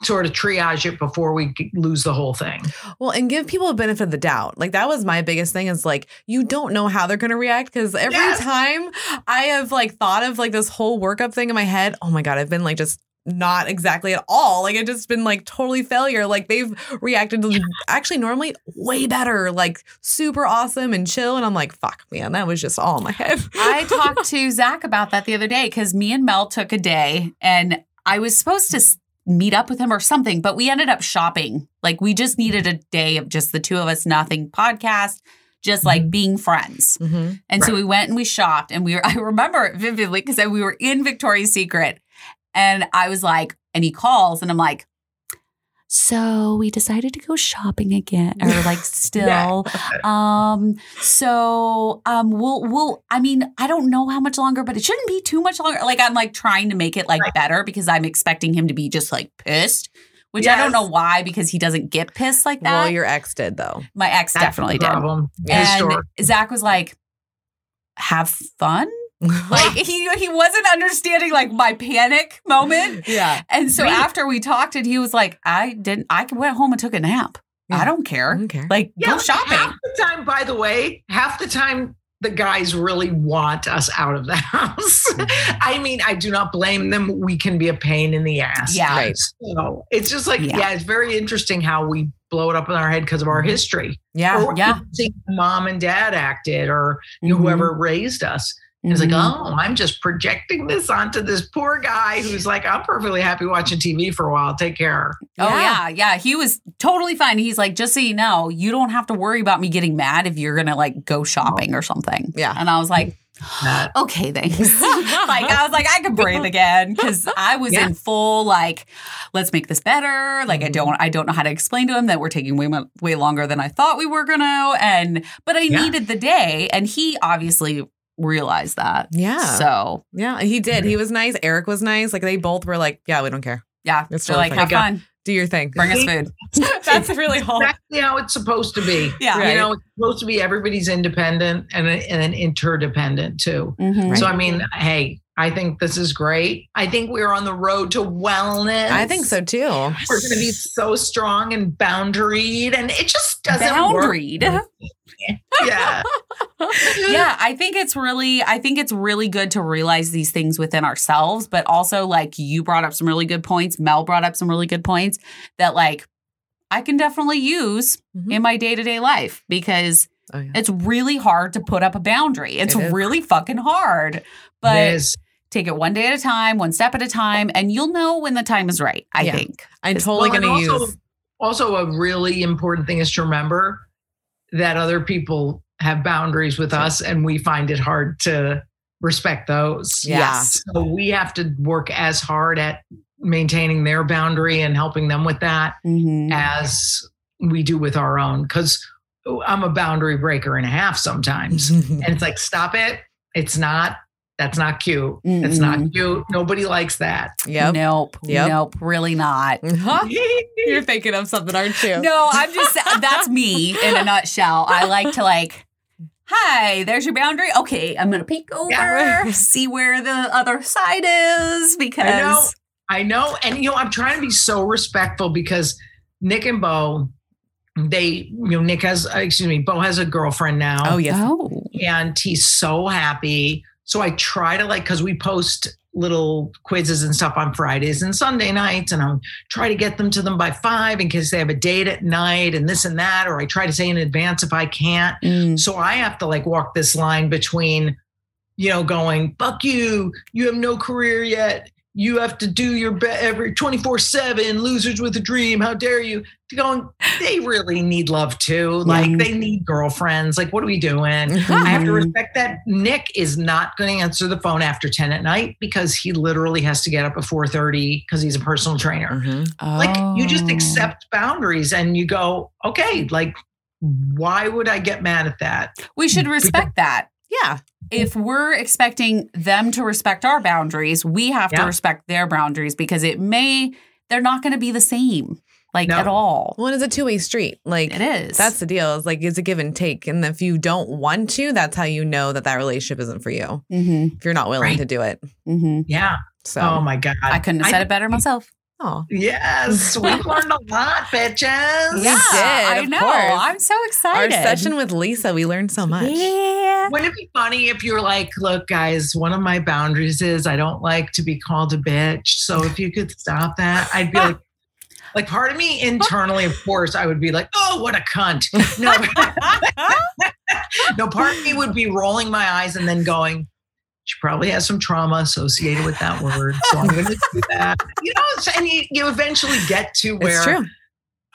Speaker 3: sort of triage it before we lose the whole thing.
Speaker 2: Well, and give people a benefit of the doubt. Like that was my biggest thing is like you don't know how they're gonna react because every
Speaker 3: Yes.
Speaker 2: time I have like thought of like this whole workup thing in my head, oh my god, I've been like just not exactly at all. Like it's just been like totally failure. Like they've reacted to actually normally way better, like super awesome and chill. And I'm like, fuck, man, that was just all in my head.
Speaker 1: I talked to Zach about that the other day because me and Mel took a day and I was supposed to meet up with him or something, but we ended up shopping. Like we just needed a day of just the two of us, nothing podcast, just like being friends.
Speaker 2: Mhm.
Speaker 1: And so we went and we shopped and we were, I remember it vividly because we were in Victoria's Secret and I was like, and he calls and I'm like, so we decided to go shopping again or like still um so um we'll we'll i mean i don't know how much longer but it shouldn't be too much longer like i'm like trying to make it like
Speaker 3: Right.
Speaker 1: better because i'm expecting him to be just like pissed which i don't know why because he doesn't get pissed like that
Speaker 2: Well, your ex did though.
Speaker 1: my ex
Speaker 3: That's
Speaker 1: definitely did.
Speaker 2: Yeah.
Speaker 1: And
Speaker 3: story.
Speaker 1: zach was like have fun like he he wasn't understanding like my panic moment
Speaker 2: yeah.
Speaker 1: and so
Speaker 3: Right.
Speaker 1: after we talked and he was like i didn't i went home and took a nap
Speaker 2: Yeah.
Speaker 1: i don't care
Speaker 2: I don't care.
Speaker 1: like go shopping
Speaker 3: Half the time, by the way, half the time the guys really want us out of the house.
Speaker 2: Mm-hmm.
Speaker 3: I mean, I do not blame them. We can be a pain in the ass.
Speaker 1: Yeah.
Speaker 2: Right.
Speaker 3: So it's just like,
Speaker 1: Yeah.
Speaker 3: yeah. it's very interesting how we blow it up in our head because of our
Speaker 2: Mhm.
Speaker 3: history.
Speaker 2: Yeah.
Speaker 3: Or
Speaker 1: Yeah.
Speaker 3: see mom and dad acted or you know,
Speaker 1: Mhm.
Speaker 3: whoever raised us. And It's like,
Speaker 1: Mhm.
Speaker 3: oh, I'm just projecting this onto this poor guy who's like, I'm perfectly happy watching TV for a while. Take care.
Speaker 1: Oh
Speaker 2: Yeah.
Speaker 1: yeah, yeah. He was totally fine. He's like, just so you know, you don't have to worry about me getting mad if you're gonna like go shopping or something.
Speaker 2: Yeah.
Speaker 1: And I was like,
Speaker 3: That-
Speaker 1: okay, thanks. like I was like, I could breathe again because I was
Speaker 3: Yeah.
Speaker 1: in full like, let's make this better. Like I
Speaker 2: Mhm.
Speaker 1: don't, I don't know how to explain to him that we're taking way mo- way longer than I thought we were gonna. And but I
Speaker 3: Yeah.
Speaker 1: needed the day, and he obviously realized that.
Speaker 2: Yeah.
Speaker 1: So
Speaker 2: yeah. He did. He was nice. Eric was nice. Like they both were like, yeah, we don't care.
Speaker 1: yeah,
Speaker 2: It's
Speaker 1: they're like,
Speaker 2: totally
Speaker 1: have
Speaker 3: fine.
Speaker 1: fun,
Speaker 2: Do your thing.
Speaker 1: bring us food.
Speaker 2: That's really all.
Speaker 3: exactly how it's supposed to be.
Speaker 1: Yeah.
Speaker 2: Right.
Speaker 3: You know, it's supposed to be everybody's independent and, and then interdependent too.
Speaker 1: Mhm.
Speaker 3: So, I mean, hey, I think this is great. I think we're on the road to wellness.
Speaker 2: I think so too.
Speaker 3: We're going to be so strong and boundaried, and it just doesn't
Speaker 1: Boundaried.
Speaker 3: work. Yeah.
Speaker 1: yeah i think it's really i think it's really good to realize these things within ourselves but also like you brought up some really good points mel brought up some really good points that like i can definitely use
Speaker 2: Mhm.
Speaker 1: in my day-to-day life because
Speaker 2: Oh, yeah.
Speaker 1: it's really hard to put up a boundary it's
Speaker 2: It is.
Speaker 1: really fucking hard but
Speaker 3: it is.
Speaker 1: Take it one day at a time one step at a time and you'll know when the time is right i
Speaker 2: Yeah.
Speaker 1: think
Speaker 2: I'm totally
Speaker 3: Well,
Speaker 2: going to use.
Speaker 3: also a really important thing is to remember that other people have boundaries with us and we find it hard to respect those.
Speaker 2: Yeah.
Speaker 3: So we have to work as hard at maintaining their boundary and helping them with that
Speaker 1: Mhm.
Speaker 3: as we do with our own. Because I'm a boundary breaker and a half sometimes. and it's like, stop it. It's not, that's not cute. It's not
Speaker 1: Mm-mm.
Speaker 3: cute. Nobody likes that.
Speaker 2: yep.
Speaker 1: Nope.
Speaker 2: Yep.
Speaker 1: Nope. Really not.
Speaker 2: You're thinking of something, aren't you?
Speaker 1: No, I'm just that's me in a nutshell. I like to like, hi, there's your boundary. Okay, I'm gonna peek over,
Speaker 3: Yeah.
Speaker 1: see where the other side is because
Speaker 3: I know. I know, And, you know, I'm trying to be so respectful because Nick and Bo, they, you know, Nick has, excuse me, Bo has a girlfriend now.
Speaker 2: Oh, yes.
Speaker 1: Oh.
Speaker 3: and he's so happy. So I try to like because we post little quizzes and stuff on Fridays and Sunday nights, and I'm try to get them to them by five in case they have a date at night and this and that, or I try to say in advance if I can't.
Speaker 1: Mm.
Speaker 3: So I have to like walk this line between, you know, going "fuck you," you have no career yet. You have to do your best every 24 7, losers with a dream. How dare you? Going, they really need love too. Like
Speaker 1: Yeah.
Speaker 3: they need girlfriends. Like, what are we doing? I have to
Speaker 1: Mhm.
Speaker 3: respect that Nick is not going to answer the phone after 10 at night because he literally has to get up at 4:30 because he's a personal trainer.
Speaker 2: Mhm.
Speaker 3: Like you just
Speaker 1: Oh.
Speaker 3: accept boundaries and you go, okay, like why would I get mad at that?
Speaker 1: We should respect that.
Speaker 2: Yeah.
Speaker 1: If we're expecting them to respect our boundaries, we have to respect their boundaries because it may they're not going to be the same like
Speaker 3: No.
Speaker 1: at all.
Speaker 2: Well, it's a two way street. Like,
Speaker 1: It is.
Speaker 2: that's the deal. It's like, it's a give and take. And if you don't want to, that's how you know that that relationship isn't for you.
Speaker 1: hmm
Speaker 2: If you're not willing
Speaker 3: Right.
Speaker 2: to do it.
Speaker 1: hmm
Speaker 3: Yeah.
Speaker 2: So,
Speaker 3: oh my God.
Speaker 1: I couldn't have said it better myself.
Speaker 2: Oh,
Speaker 3: Yes, we've learned a lot, bitches.
Speaker 2: We did,
Speaker 1: I know.
Speaker 2: course.
Speaker 1: I'm so excited.
Speaker 2: our
Speaker 1: excited.
Speaker 2: session with Lisa, we learned so much.
Speaker 1: Yeah.
Speaker 3: Wouldn't it be funny if you're like, look, guys, one of my boundaries is I don't like to be called a bitch. So if you could stop that, I'd be like, like part of me internally, of course, I would be like, oh, what a cunt. No, no, part of me would be rolling my eyes and then going, she probably has some trauma associated with that word. So I'm going to do that. You know, and you, you eventually get to where
Speaker 2: It's true.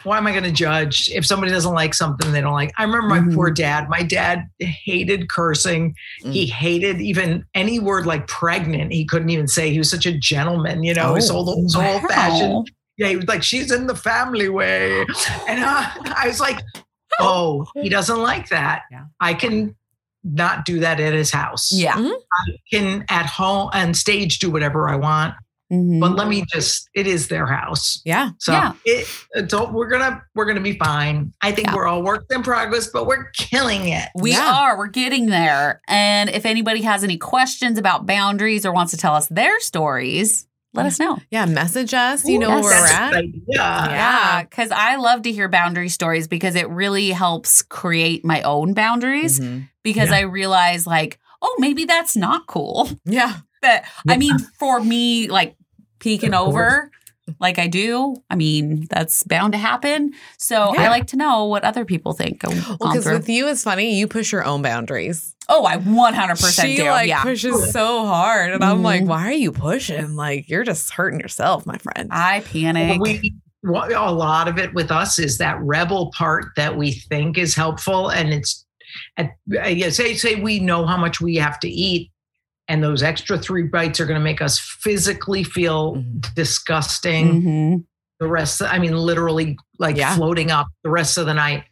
Speaker 3: why am I going to judge if somebody doesn't like something they don't like? I remember my
Speaker 1: Mhm.
Speaker 3: poor dad. My dad hated cursing. He hated even any word like pregnant. He couldn't even say. He was such a gentleman, you know.
Speaker 2: Oh,
Speaker 3: so old, old
Speaker 1: wow.
Speaker 3: fashioned. Yeah, he was like, she's in the family way, and uh, I was like, oh, he doesn't like that.
Speaker 1: Yeah.
Speaker 3: I can not do that at his house.
Speaker 1: Yeah.
Speaker 3: I can at home and stage do whatever I want.
Speaker 1: Mhm.
Speaker 3: But let me just, it is their house.
Speaker 2: Yeah.
Speaker 3: So
Speaker 1: Yeah.
Speaker 3: it, don't, we're gonna we're gonna be fine. I think
Speaker 1: Yeah.
Speaker 3: we're all works in progress, but we're killing it.
Speaker 1: We
Speaker 2: Yeah.
Speaker 1: are. We're getting there. And if anybody has any questions about boundaries or wants to tell us their stories, let us know.
Speaker 2: Yeah. Message us. You
Speaker 1: Ooh,
Speaker 2: know where we're at.
Speaker 3: a good.
Speaker 1: Yeah, because I love to hear boundary stories because it really helps create my own boundaries.
Speaker 2: Mhm.
Speaker 1: Because
Speaker 3: Yeah.
Speaker 1: I realize, like, oh, maybe that's not cool.
Speaker 2: Yeah.
Speaker 1: But I mean, for me, like peeking over like I do, I mean, that's bound to happen. So
Speaker 2: Yeah.
Speaker 1: I like to know what other people think. I've
Speaker 2: Well, because with you, it's funny. You push your own boundaries.
Speaker 1: oh, I 100%
Speaker 2: she
Speaker 1: do.
Speaker 2: like
Speaker 1: yeah.
Speaker 2: pushes so hard, and I'm like,
Speaker 1: Mhm.
Speaker 2: why are you pushing? Like you're just hurting yourself, my friend.
Speaker 1: I panic.
Speaker 3: We what- a lot of it with us is that rebel part that we think is helpful, and it's at, uh, yeah, say say we know how much we have to eat, and those extra three bites are going to make us physically feel
Speaker 2: Mhm.
Speaker 3: disgusting.
Speaker 1: Mhm.
Speaker 3: The rest, I mean, literally like
Speaker 2: Yeah.
Speaker 3: floating up the rest of the night.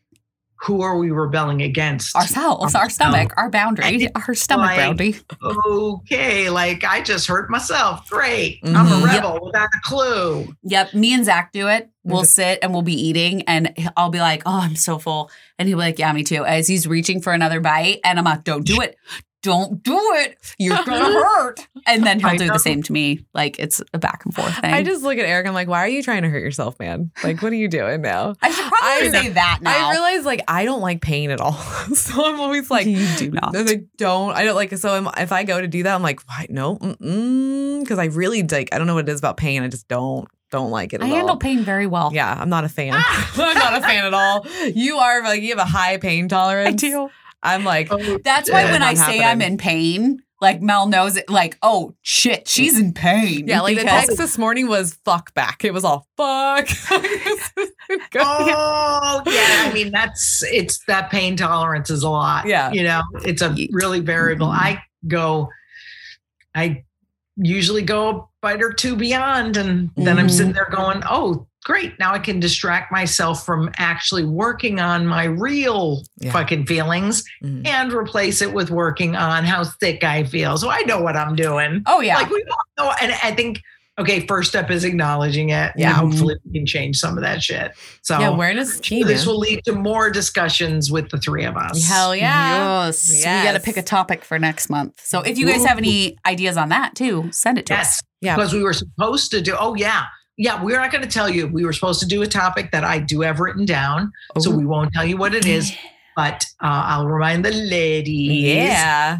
Speaker 3: Who are we rebelling against?
Speaker 1: Ourselves, our stomach, our boundary, our stomach
Speaker 3: Like-
Speaker 1: boundary.
Speaker 3: okay, like I just hurt myself. Great. I'm
Speaker 2: Mhm.
Speaker 3: a
Speaker 1: Yep.
Speaker 3: rebel without a clue.
Speaker 1: Yep. Me and Zach do it. We'll sit and we'll be eating, and I'll be like, "Oh, I'm so full," and he'll be like, "Yeah, me too." As he's reaching for another bite, and I'm like, "Don't do it." Don't do it. You're gonna hurt. And then he'll do the same to me. Like it's a back and forth thing.
Speaker 2: I just look at Eric. I'm like, why are you trying to hurt yourself, man? Like, what are you doing now?
Speaker 1: I should probably
Speaker 2: I-
Speaker 1: say that now.
Speaker 2: I realize like I don't like pain at all, so I'm always like,
Speaker 1: you do not.
Speaker 2: I don't. I don't like. It. So I'm, if I go to do that, I'm like, why? No, because I really like. I don't know what it is about pain. I just don't don't like it.
Speaker 1: I
Speaker 2: At
Speaker 1: handle
Speaker 2: all.
Speaker 1: pain very well.
Speaker 2: Yeah, I'm not a fan. I'm not a fan at all. You are like you have a high pain tolerance.
Speaker 1: I do.
Speaker 2: I'm like,
Speaker 3: Oh,
Speaker 1: That's why when I say
Speaker 2: happening.
Speaker 1: I'm in pain, like Mel knows it. Like, oh shit, she's in pain.
Speaker 2: Yeah, like the
Speaker 1: because-
Speaker 2: text this morning was fuck back. It was all fuck.
Speaker 3: Oh yeah, I mean that's it's that pain tolerance is a lot.
Speaker 2: Yeah.
Speaker 3: you know, it's a really variable. I go, I usually go a bite or two beyond, and then I'm
Speaker 1: Mhm.
Speaker 3: sitting there going, "Oh, great! Now I can distract myself from actually working on my real
Speaker 2: Yeah.
Speaker 3: fucking feelings
Speaker 2: Mhm.
Speaker 3: and replace it with working on how sick I feel." So I know what I'm doing.
Speaker 1: oh yeah,
Speaker 3: Like we all know, and I think. Okay, first step is acknowledging it.
Speaker 2: Yeah.
Speaker 3: Yeah. Hopefully we can change some of that shit. So
Speaker 2: yeah, awareness is key.
Speaker 3: this will lead to more discussions with the three of us.
Speaker 2: Hell yeah.
Speaker 1: Yes. We got to pick a topic for next month. So if you guys have any ideas on that too, send it to us.
Speaker 3: Yes.
Speaker 2: Yeah.
Speaker 3: Because we were supposed to do, oh, yeah. Yeah, we're not going to tell you. We were supposed to do a topic that I do have written down. So we won't tell you what it is, but uh, I'll remind the ladies.
Speaker 2: Yeah.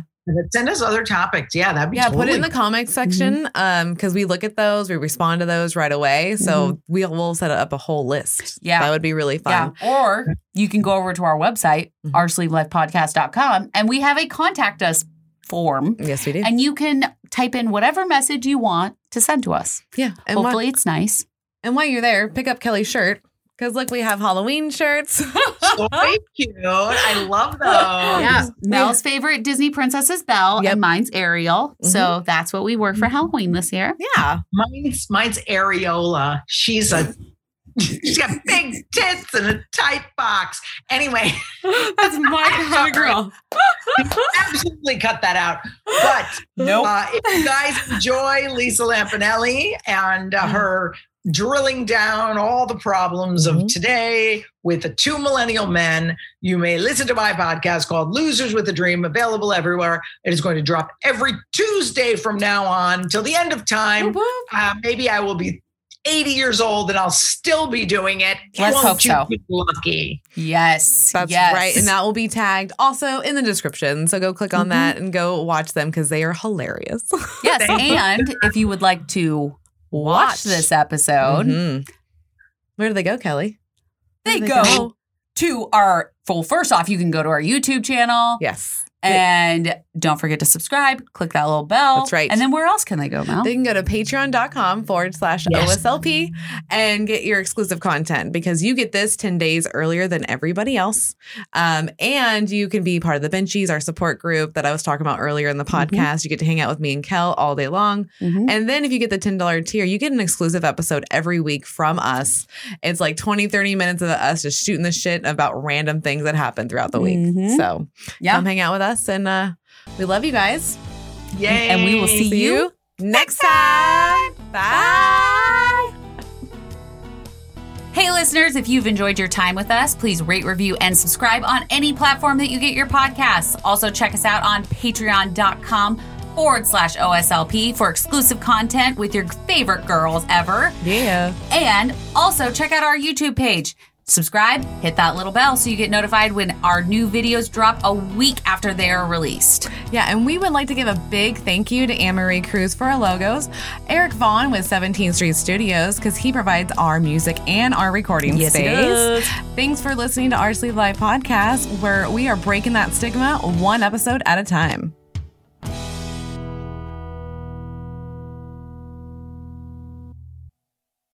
Speaker 3: Send us other topics. Yeah, that'd be
Speaker 2: Yeah, put it in the comments section um because we look at those, we respond to those right away. So we will set up a whole list.
Speaker 1: Yeah.
Speaker 2: That would be really fun.
Speaker 1: Yeah.
Speaker 2: fun.
Speaker 1: Or you can go over to our website,
Speaker 2: Mhm.
Speaker 1: oursleevedlifepodcast.com, and we have a contact us form.
Speaker 2: Yes, we do.
Speaker 1: And you can type in whatever message you want to send to us.
Speaker 2: yeah. And, whi-
Speaker 1: Hopefully it's nice.
Speaker 2: and while you're there, pick up Kellie's shirt. Because look, we have Halloween shirts.
Speaker 3: so cute. I love those.
Speaker 1: Yeah. Mel's favorite Disney princess is Belle
Speaker 2: Yep.
Speaker 1: and mine's Ariel. So mm-hmm. that's what we wore for mm-hmm. Halloween this year.
Speaker 2: yeah.
Speaker 3: Mine's mine's Areola. She's a she's got big tits and a tight box. Anyway,
Speaker 2: That's my kind of girl.
Speaker 3: absolutely cut that out. But
Speaker 1: Nope.
Speaker 3: uh, if you guys enjoy Lisa Lampanelli and uh, her drilling down all the problems of
Speaker 2: Mhm.
Speaker 3: today with the two millennial men, you may listen to my podcast called Losers with a Dream, available everywhere. It is going to drop every Tuesday from now on till the end of time. Uh, maybe I will be 80 years old and I'll still be doing it.
Speaker 1: Let's
Speaker 3: Won't
Speaker 1: hope
Speaker 3: you
Speaker 1: so.
Speaker 3: be lucky?
Speaker 1: Yes.
Speaker 2: That's
Speaker 1: yes.
Speaker 2: right. And that will be tagged also in the description. So go click on
Speaker 1: Mhm.
Speaker 2: that and go watch them because they are hilarious.
Speaker 1: Yes. And if you would like to watch,
Speaker 2: Watch.
Speaker 1: this episode,
Speaker 2: Mhm. Where do they go, Kellie? Where
Speaker 1: they
Speaker 2: do
Speaker 1: go to our well, first off, you can go to our YouTube channel
Speaker 2: Yes.
Speaker 1: and don't forget to subscribe. Click that little bell.
Speaker 2: That's right.
Speaker 1: And then where else can they go, Mel?
Speaker 2: They can go to patreon.com forward slash. OSLP and get your exclusive content because you get this 10 days earlier than everybody else. Um, and you can be part of the Benchies, our support group that I was talking about earlier in the
Speaker 1: Mm-hmm.
Speaker 2: podcast. You get to hang out with me and Kel all day long.
Speaker 1: Mhm.
Speaker 2: And then if you get the $10 tier, you get an exclusive episode every week from us. It's like 20, 30 minutes of us just shooting the shit about random things that happen throughout the week.
Speaker 1: Mhm.
Speaker 2: So
Speaker 1: Yeah.
Speaker 2: come hang out with us and uh, we love you guys.
Speaker 3: Yay.
Speaker 1: And we will see
Speaker 2: See
Speaker 1: you
Speaker 2: you next time. Bye.
Speaker 1: Hey, listeners, if you've enjoyed your time with us, please rate, review, and subscribe on any platform that you get your podcasts. Also, check us out on patreon.com forward slash OSLP for exclusive content with your favorite girls ever.
Speaker 2: Yeah.
Speaker 1: And also, check out our YouTube page. Subscribe, hit that little bell so you get notified when our new videos drop a week after they are released.
Speaker 2: Yeah, and we would like to give a big thank you to Anne Marie Cruz for our logos, Eric Vaughn with 17th Street Studios because he provides our music and our recording
Speaker 1: Yes,
Speaker 2: space. Thanks for listening to our Sleeved Life podcast, where we are breaking that stigma one episode at a time.